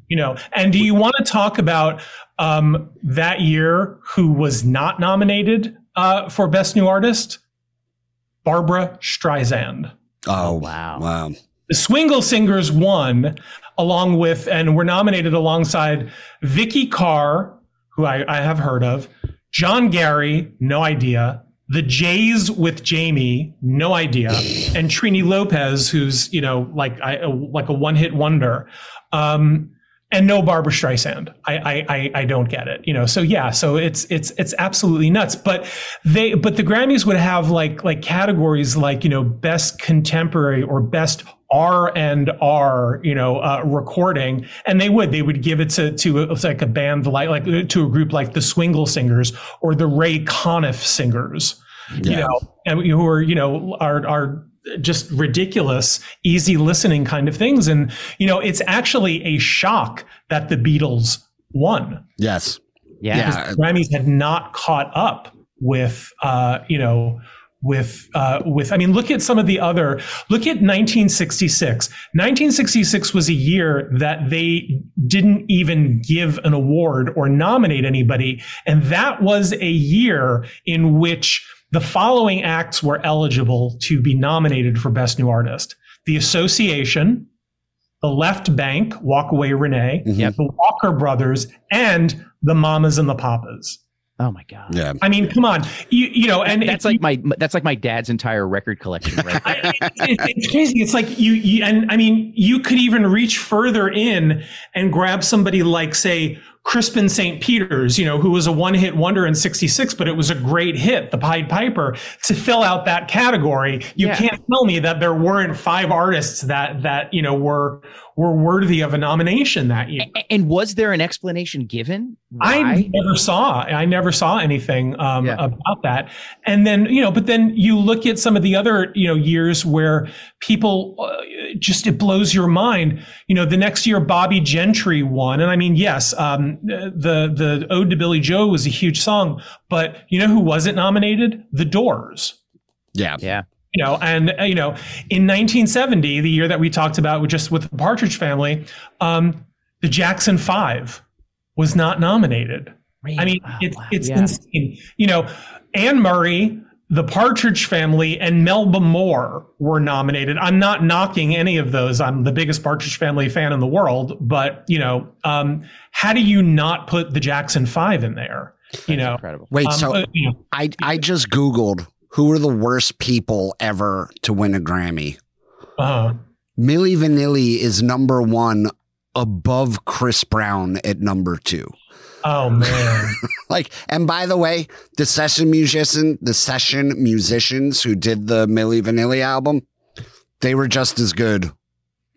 You know, and do you want to talk about um, that year who was not nominated uh, for Best New Artist? barbra Streisand. Oh wow! Wow. The Swingle Singers won along with, and were nominated alongside Vikki Carr, who I, I have heard of, John Gary, no idea, the J's with Jamie, no idea, and Trini Lopez, who's you know like I like a one hit wonder. Um, and no Barbra Streisand. I, I I don't get it. You know. So yeah. So it's it's it's absolutely nuts. But they but the Grammys would have like like categories like you know best contemporary or best R and R, you know, uh, recording, and they would they would give it to to a, like a band like like to a group like the Swingle Singers or the Ray Conniff Singers, yeah. you know, and who are you know are are just ridiculous, easy listening kind of things, and you know, it's actually a shock that the Beatles won. Yes, yeah, yeah. Grammys had not caught up with uh, you know with uh, with I mean look at some of the other look at 1966 1966 was a year that they didn't even give an award or nominate anybody. And that was a year in which the following acts were eligible to be nominated for best new artist the association the left banke walk away renee mm-hmm. the walker brothers and the mamas and the papas Oh my god! Yeah, I mean, come on, you you know, and that's like my that's like my dad's entire record collection, right? I, it, it's crazy. It's like you, you, and I mean, you could even reach further in and grab somebody like, say, Crispian St. Peters, you know, who was a one hit wonder in 66, but it was a great hit, the Pied Piper, to fill out that category. You yeah. can't tell me that there weren't five artists that, that, you know, were, were worthy of a nomination that year. And was there an explanation given? Why? I never saw, I never saw anything um, yeah. about that. And then, you know, but then you look at some of the other, you know, years where people uh, just, it blows your mind. You know, the next year, Bobbie Gentry won. And I mean, yes, um, the the Ode to Billie Joe was a huge song, but you know who wasn't nominated? The Doors. Yeah, yeah. You know, and uh, you know, in 1970, the year that we talked about, with just with the Partridge Family, um, the Jackson Five was not nominated. Really? I mean, it's wow. it's yeah. insane. You know, Anne Murray the Partridge Family and Melba Moore were nominated. I'm not knocking any of those. I'm the biggest Partridge Family fan in the world, but you know, um, how do you not put the Jackson Five in there? That's you know, incredible. Wait, um, so uh, you know, I I just googled who are the worst people ever to win a Grammy. Uh, Milli Vanilli is number one, above Chris Brown at number two. Oh man. (laughs) like, and by the way, the session musician, the session musicians who did the Milli Vanilli album, they were just as good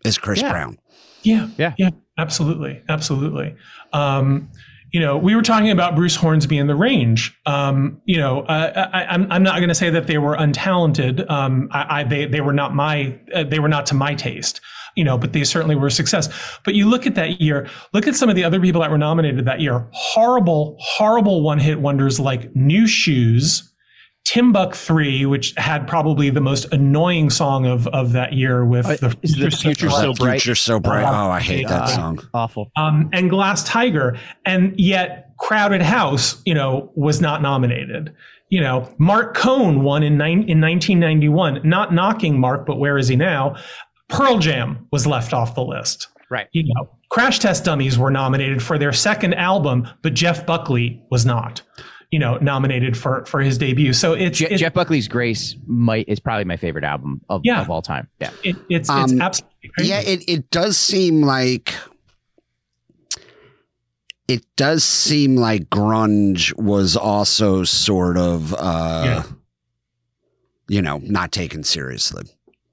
as Chris yeah. Brown. Yeah. Yeah. Yeah. Absolutely. Absolutely. Um, you know, we were talking about Bruce Hornsby and the Range. Um, you know, uh, I, am I'm, I'm not going to say that they were untalented. Um, I, I, they they were not my uh, they were not to my taste you know, but they certainly were a success. But you look at that year, look at some of the other people that were nominated that year. Horrible, horrible one hit wonders like New Shoes, Timbuk 3, which had probably the most annoying song of, of that year with uh, the, future, the future so, bright. Future so bright. Uh, oh, I hate that song. Awful. Um, and Glass Tiger. And yet Crowded House, you know, was not nominated you know, Marc Cohn won in, in 1991. Not knocking Mark, but where is he now? Pearl Jam was left off the list. Right. You know, Crash Test Dummies were nominated for their second album, but Jeff Buckley was not. You know, nominated for for his debut. So it's, Je- Jeff Buckley's Grace might is probably my favorite album of, yeah, of all time. Yeah, it, it's um, it's absolutely crazy. yeah. It it does seem like it does seem like grunge was also sort of uh yeah. you know not taken seriously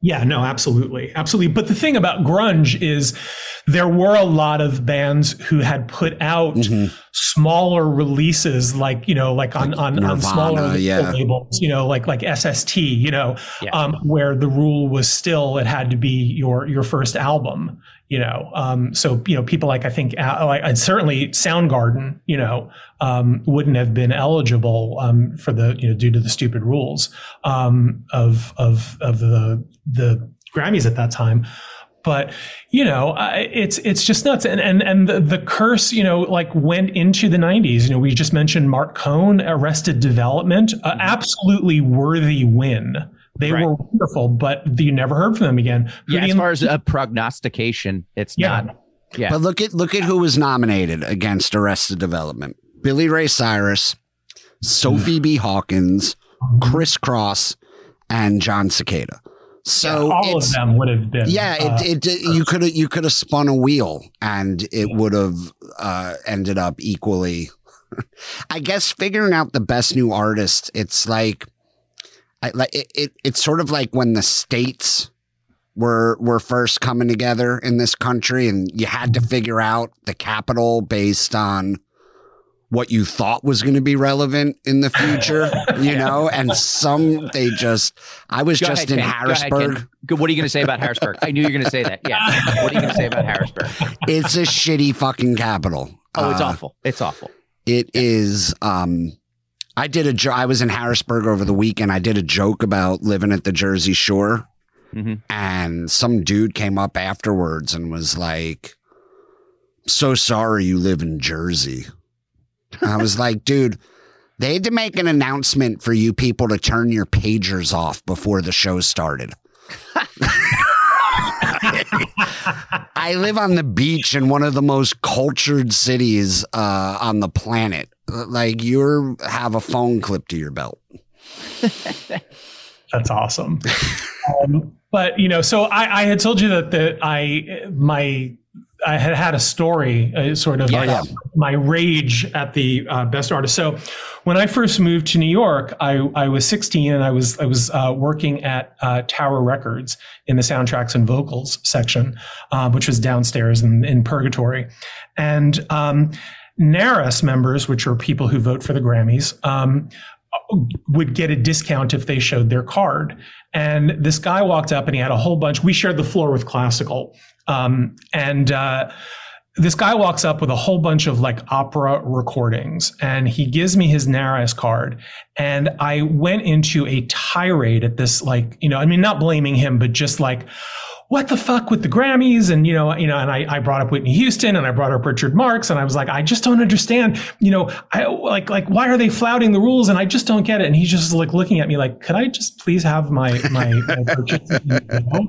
yeah, no, absolutely. Absolutely. But the thing about grunge is there were a lot of bands who had put out mm-hmm. smaller releases like, you know, like on, like on, Nirvana, on smaller yeah. labels, you know, like, like SST, you know, yeah. um, where the rule was still, it had to be your, your first album, you know um, so you know people like i think uh, like, certainly soundgarden you know um, wouldn't have been eligible um, for the you know due to the stupid rules um, of of of the the grammys at that time. But you know it's it's just nuts. And and and the, the curse you know like went into the 90s you know we just mentioned marc cohn arrested development uh, absolutely worthy win they right. were wonderful, but you never heard from them again. Yeah, as far as a prognostication, it's yeah. not. Yeah. But look at look at who was nominated against Arrested Development. Billy Ray Cyrus, Sophie B. Hawkins, Kris Kross, and Jon Secada. So yeah, all of them would have been. Yeah, uh, it, it, you could have you could have spun a wheel and it would have uh, ended up equally. (laughs) I guess figuring out the best new artist, it's like, I, like it, it, it's sort of like when the states were were first coming together in this country, and you had to figure out the capital based on what you thought was going to be relevant in the future, (laughs) you know, and some they just, I was Go just ahead, in Ken. Harrisburg. Ahead, what are you going to say about Harrisburg? I knew you were going to say that. Yeah. What are you going to say about Harrisburg? It's a shitty fucking capital. Oh, it's uh, awful. It's awful. It yeah. is. um, I did a jo- I was in Harrisburg over the weekend. I did a joke about living at the Jersey Shore. Mm-hmm. And some dude came up afterwards and was like, so sorry you live in Jersey. I was (laughs) like, dude, they had to make an announcement for you people to turn your pagers off before the show started. (laughs) I live on the beach in one of the most cultured cities uh, on the planet. Like you have a phone clip to your belt. (laughs) That's awesome. um, but you know, so I, I had told you that that I my I had had a story, uh, sort of yeah, yeah. my rage at the uh, best artist. So, when I first moved to New York, I, I was 16 and I was I was uh, working at uh, Tower Records in the soundtracks and vocals section, uh, which was downstairs in, in Purgatory, and um, NARAS members, which are people who vote for the Grammys, um, would get a discount if they showed their card. And this guy walked up and he had a whole bunch. We shared the floor with classical. Um, and uh, this guy walks up with a whole bunch of like opera recordings and he gives me his NARAS card. And I went into a tirade at this, like, you know, I mean, not blaming him, but just like, what the fuck with the Grammys? And, you know, you know, and I, I brought up Whitney Houston and I brought up Richard Marx and I was like, I just don't understand, you know, I like, like, why are they flouting the rules? And I just don't get it. And he's just like looking at me like, could I just please have my, my, my (laughs)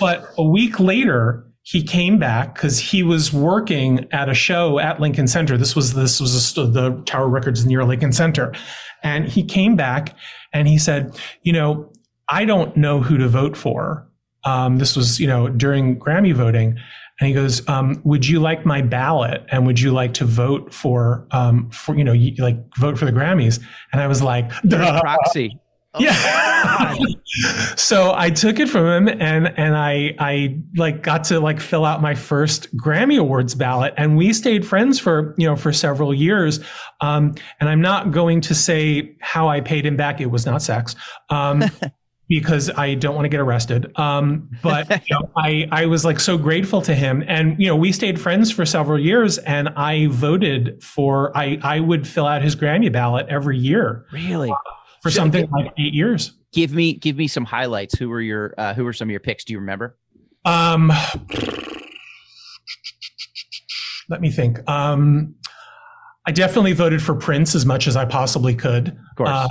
But a week later, he came back because he was working at a show at Lincoln Center. This was this was a, the Tower Records near Lincoln Center, and he came back and he said, you know, I don't know who to vote for, um, this was, you know, during Grammy voting. And he goes, um, "Would you like my ballot? And would you like to vote for, um, for you know, like vote for the Grammys?" And I was like, (laughs) "Proxy." Oh yeah. (laughs) so I took it from him and and I I like got to like fill out my first Grammy Awards ballot and we stayed friends for you know for several years. Um, and I'm not going to say how I paid him back. It was not sex. Um, (laughs) because I don't want to get arrested. Um, but (laughs) you know, I I was like so grateful to him, and you know we stayed friends for several years, and I voted for I I would fill out his Grammy ballot every year. Really. for something like eight years. Give me give me some highlights. Who were your uh, who were some of your picks? Do you remember? Um, let me think. Um, I definitely voted for Prince as much as I possibly could. Of course. Uh,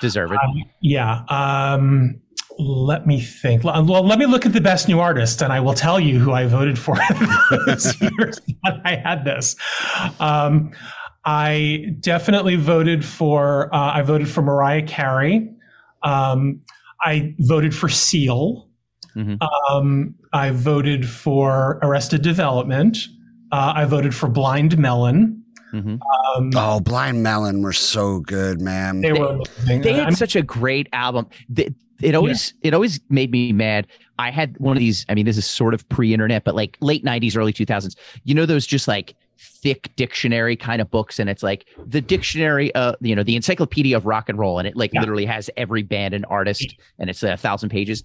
Deserve it. Um, yeah. Um, let me think. Well, let me look at the best new artist, and I will tell you who I voted for (laughs) this year. (laughs) I had this. Um, I definitely voted for. Uh, I voted for Mariah Carey. Um, I voted for Seal. Mm-hmm. Um, I voted for Arrested Development. Uh, I voted for Blind Melon. Mm-hmm. Um, oh, Blind Melon were so good, man. They, were. They had I'm, such a great album. It, it always yeah. it always made me mad. I had one of these. I mean, this is sort of pre-internet, but like late '90s, early 2000s. You know those just like thick dictionary kind of books, and it's like the dictionary, uh, you know, the encyclopedia of rock and roll, and it like yeah. literally has every band and artist, and it's a thousand pages.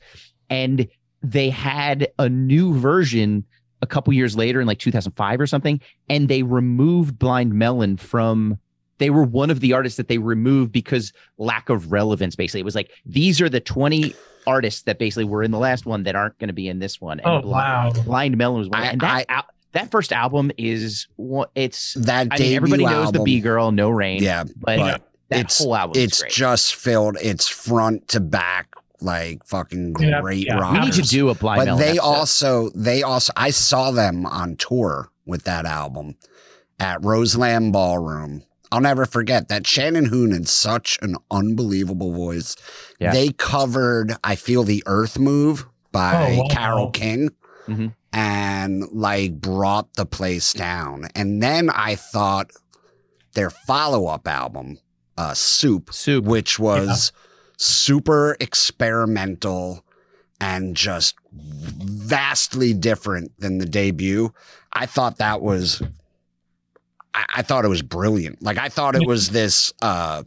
And they had a new version a couple years later in like 2005 or something, and they removed Blind Melon from. They were one of the artists that they removed because lack of relevance. Basically, it was like these are the 20 artists that basically were in the last one that aren't going to be in this one. And oh Blind, wow! Blind Melon was one, I, and that. I, that first album is what it's that I mean, everybody knows album, the B girl, no rain. Yeah, but, but that it's, whole album it's just filled. It's front to back like fucking great yeah, yeah. We need to do a blind. But they episode. also, they also, I saw them on tour with that album at Roseland Ballroom. I'll never forget that Shannon Hoon had such an unbelievable voice. Yeah. They covered I Feel the Earth Move by Oh, wow. Carole King Mhm. and like brought the place down. And then I thought their follow up album, uh, Soup, Soup. which was super experimental and just vastly different than the debut. I thought that was, I, I thought it was brilliant. Like I thought it was this, uh,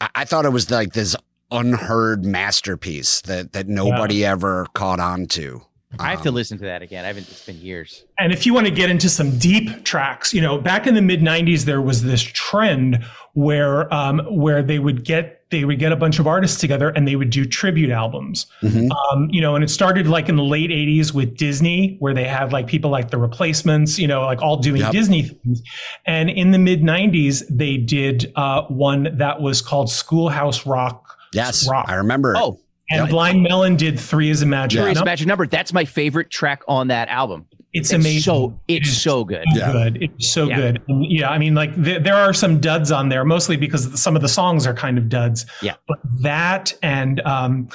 I, I thought it was like this unheard masterpiece that that nobody ever caught on to. I have to Um, listen to that again. I haven't. It's been years. And if you want to get into some deep tracks, you know, back in the mid '90s, there was this trend where um, where they would get they would get a bunch of artists together and they would do tribute albums. Mhm. Um, you know, and it started like in the late '80s with Disney, where they had like people like the Replacements, you know, like all doing Yep. Disney things. And in the mid '90s, they did uh, one that was called Schoolhouse Rock. Yes, Rock. I remember. Oh, And Yep. Blind Melon did Three as a Magic Curious Number. Magic Number. That's my favorite track on that album. It's amazing. So it's It is so good. Yeah. good. It's so Yeah. good. And yeah, I mean, like th- there are some duds on there, mostly because some of the songs are kind of duds. Yeah. But that and um,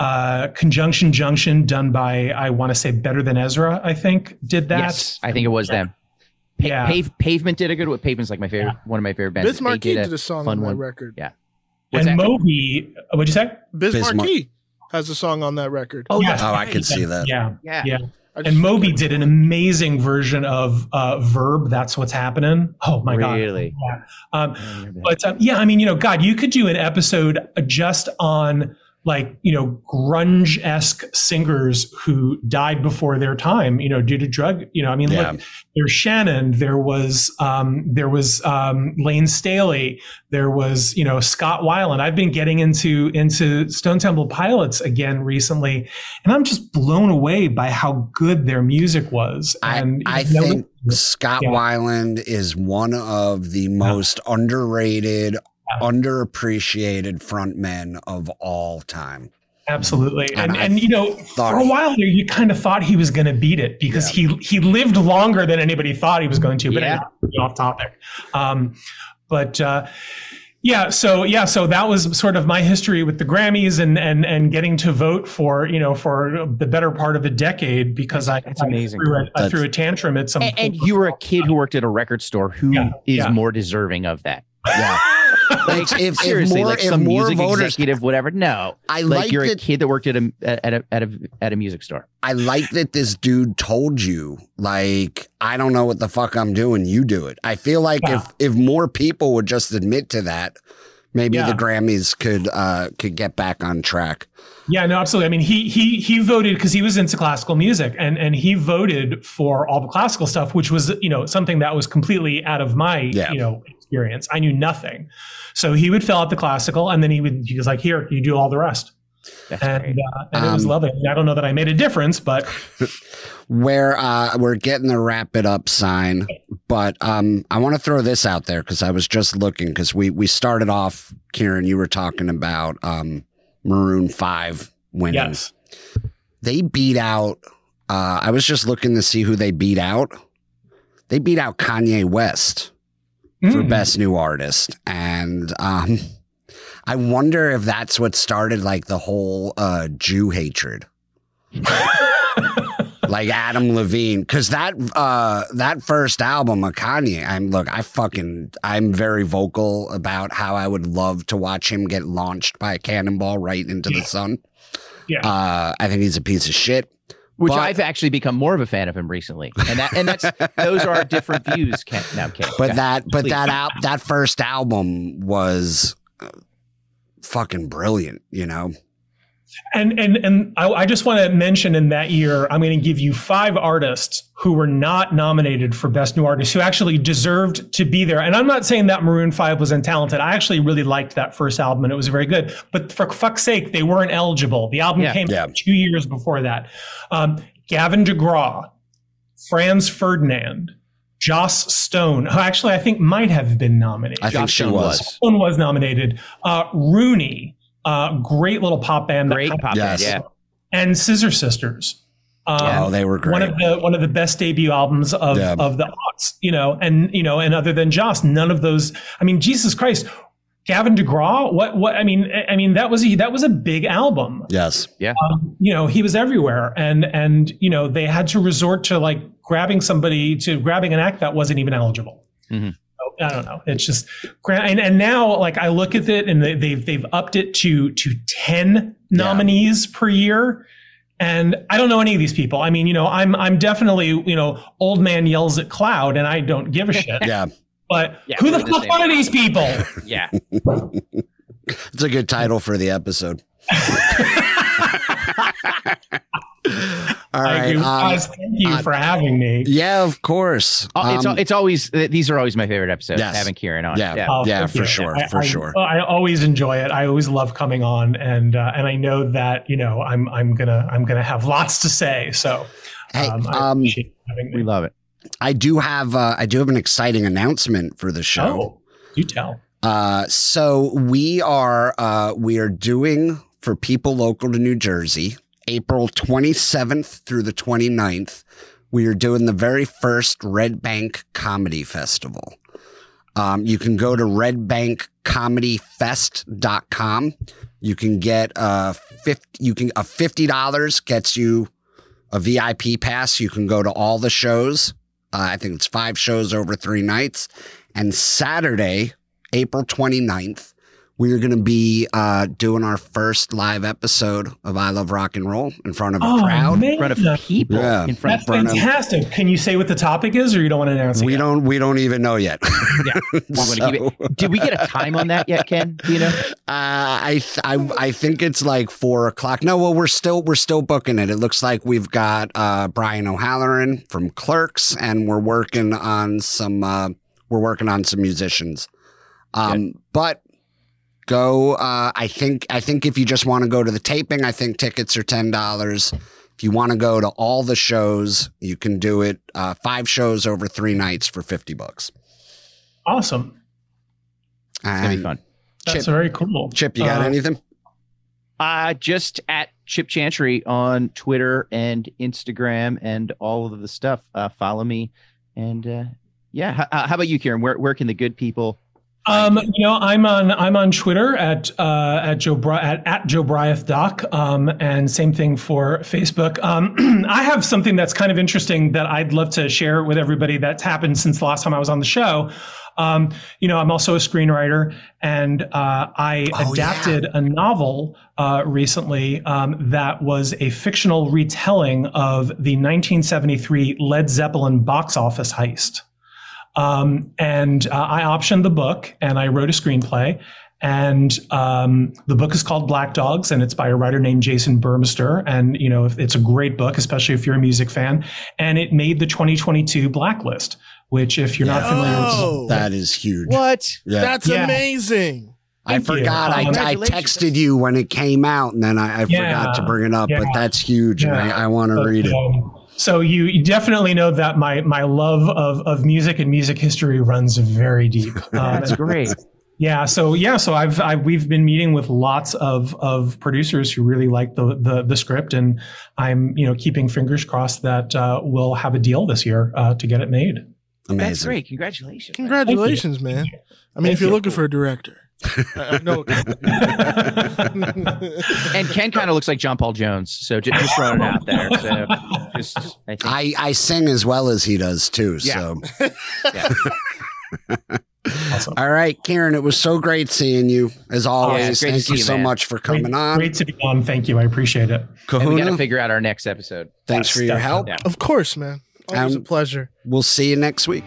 uh, Conjunction Junction, done by I want to say Better Than Ezra, I think did that. Yes, I think it was them. Pa- Yeah. Pave, Pavement did a good one. Pavement's like my favorite, one of my favorite bands. Biz They Markie a did a song fun on that one. record. Yeah. What's and that? Moby, what'd you say? Biz, Biz Mar- Markie has a song on that record. Oh, Yeah. that's Oh, I right. could see that. Yeah. Yeah. Yeah. And Moby did an amazing version of uh, Verb. That's what's happening. Oh my god. really? Yeah. Um, I remember that. But um, yeah, I mean, you know, God, you could do an episode just on like, you know, grunge esque singers who died before their time, you know, due to drug, you know, I mean, Yeah. look, there's Shannon, there was, um, there was, um, Layne Staley, there was, you know, Scott Weiland. I've been getting into, into Stone Temple Pilots again recently, and I'm just blown away by how good their music was. I, And I you know, think Scott Yeah. Weiland is one of the most underrated, underappreciated frontmen of all time. Absolutely. And And and you know, for a while there you kind of thought he was going to beat it because he he lived longer than anybody thought he was going to, but Yeah. off topic. Um but uh yeah, so yeah, so that was sort of my history with the Grammys and and and getting to vote for you know for the better part of a decade because I, That's I amazing. threw a, I That's- threw a tantrum at some and, and you were a kid who worked at a record store. Who is Yeah, yeah. more deserving of that? (laughs) Yeah. (laughs) Like If- if seriously, more- like if some more music voters- executive, whatever. No, I like like you're a kid that worked at a at a at a at a music store. I like that this dude told you, like, I don't know what the fuck I'm doing. You do it. I feel like if if more people would just admit to that, maybe Yeah. the Grammys could uh could get back on track. Yeah, no, absolutely. I mean, he he he voted because he was into classical music, and and he voted for all the classical stuff, which was you know something that was completely out of my Yeah. you know experience. I knew nothing, so he would fill out the classical, and then he would he was like, "Here, you do all the rest," That's and uh, and it was Um, lovely. I, I don't know that I made a difference, but Where uh we're getting the wrap it up sign, but um I want to throw this out there because I was just looking because we we started off, Kieran, you were talking about um Maroon Five winning. yes, they beat out uh I was just looking to see who they beat out. They beat out Kanye West for Mm. best new artist and um I wonder if that's what started like the whole uh Jew hatred. (laughs) like Adam Levine cuz that uh that first album of Kanye I'm look I fucking I'm very vocal about how I would love to watch him get launched by a cannonball right into the sun. Yeah. Uh I think he's a piece of shit. Which but- I've actually become more of a fan of him recently, and that and that's (laughs) those are different views. Ken, no, I'm kidding. But that but Please. that al- that first album was uh, fucking brilliant, you know. And and and I, I just want to mention in that year, I'm going to give you five artists who were not nominated for Best New Artist who actually deserved to be there. And I'm not saying that Maroon Five was untalented. I actually really liked that first album and it was very good. But for fuck's sake, they weren't eligible. The album Yeah. came Yeah. two years before that. Um, Gavin DeGraw, Franz Ferdinand, Joss Stone, who actually I think might have been nominated. I think she Stone was. One was nominated. Uh, Rooney, uh, great little pop band. Great kind pop Yes. band, yeah. and Scissor Sisters. Um, oh, they were great. One of the one of the best debut albums of yeah. of the aughts, you know, and you know, and other than Joss, none of those. I mean, Jesus Christ, Gavin DeGraw. What what? I mean, I mean that was a, that was a big album. Yes. Yeah. Um, you know, he was everywhere, and and you know they had to resort to like grabbing somebody to grabbing an act that wasn't even eligible. Mm-hmm. I don't know. It's just and, and now like I look at it and they, they've they've upped it to to ten nominees yeah. per year and I don't know any of these people. I mean, you know, I'm I'm definitely, you know, old man yells at cloud and I don't give a (laughs) shit. yeah. But yeah, who the fuck the are these people? (laughs) yeah. (laughs) it's a good title for the episode. All right, um, guys, thank you uh, for having me. Yeah, of course. Um, it's it's always these are always my favorite episodes. Yes. Having Kieran on. Yeah, yeah, oh, yeah for you. sure, I, for I, sure. I, I, always enjoy it. I always love coming on, and uh, and I know that you know I'm I'm gonna I'm gonna have (laughs) lots to say. So, hey, um, um we love it. I do have uh, I do have an exciting announcement for the show. Oh, you tell. Uh, so we are uh, we are doing for people local to New Jersey April 27th through the 29th, we are doing the very first Red Bank Comedy Festival. Um, you can go to redbankcomedyfest.com. You can get a 50, you can a $50 gets you a VIP pass. You can go to all the shows. Uh, I think it's five shows over three nights. And Saturday, April 29th, we are going to be uh, doing our first live episode of I Love Rock and Roll in front of a oh, crowd, in front of people. Yeah, in front that's fantastic. Of, Can you say what the topic is, or you don't want to announce it? We yet? don't. We don't even know yet. yeah, (laughs) so, did we get a time on that yet, Ken? Do you know? (laughs) Uh, I, I I think it's like four o'clock. No, well, we're still we're still booking it. It looks like we've got uh, Brian O'Halloran from Clerks, and we're working on some. Uh, we're working on some musicians. Um, but go. Uh, I think I think if you just want to go to the taping, I think tickets are ten dollars. If you want to go to all the shows, you can do it. Uh, five shows over three nights for fifty bucks. Awesome. It's gonna be fun. That's Chip, very cool. Chip, you got uh, anything? Uh, just at Chip Chantry on Twitter and Instagram and all of the stuff. Uh, follow me. And uh, yeah, H- how about you, Kieran? Where, where can the good people um, you know, I'm on I'm on Twitter at uh, at Joe Bri- at, at Jobriath Doc, um, and same thing for Facebook. Um, (clears throat) I have something that's kind of interesting that I'd love to share with everybody that's happened since the last time I was on the show. Um, you know, I'm also a screenwriter, and uh, I oh, adapted yeah. a novel uh, recently um, that was a fictional retelling of the 1973 Led Zeppelin box office heist. Um, and uh, I optioned the book and I wrote a screenplay. And um, the book is called Black Dogs, and it's by a writer named Jason Buhrmester. And you know, it's a great book, especially if you're a music fan. And it made the 2022 Blacklist, which, if you're yeah. not familiar, oh, with, that is huge. What? Yeah. That's yeah. amazing. I forgot. I, um, I texted you when it came out, and then I, I yeah, forgot to bring it up. But that's huge, and I, I want to read it. Um, so you, you, definitely know that my my love of of music and music history runs very deep. (laughs) Um, That's great. Yeah. So yeah. So I've, I've we've been meeting with lots of of producers who really like the the, the script, and I'm you know keeping fingers crossed that uh, we'll have a deal this year uh, to get it made. Amazing. That's great. Congratulations. Congratulations, man. I mean, Thank if you're you. looking for a director. Uh, no. (laughs) and Ken kind of looks like John Paul Jones, so just, just throwing it out there. So just, I, I, I sing as well as he does too. Yeah. So. yeah. Awesome. All right, Kieran, it was so great seeing you as always. Yeah, Thank you, you so man. much for coming great, on. Great to be on. Thank you. I appreciate it. Kahuna, we got to figure out our next episode. Thanks That's for your help. Yeah. Of course, man. Always and a pleasure. We'll see you next week.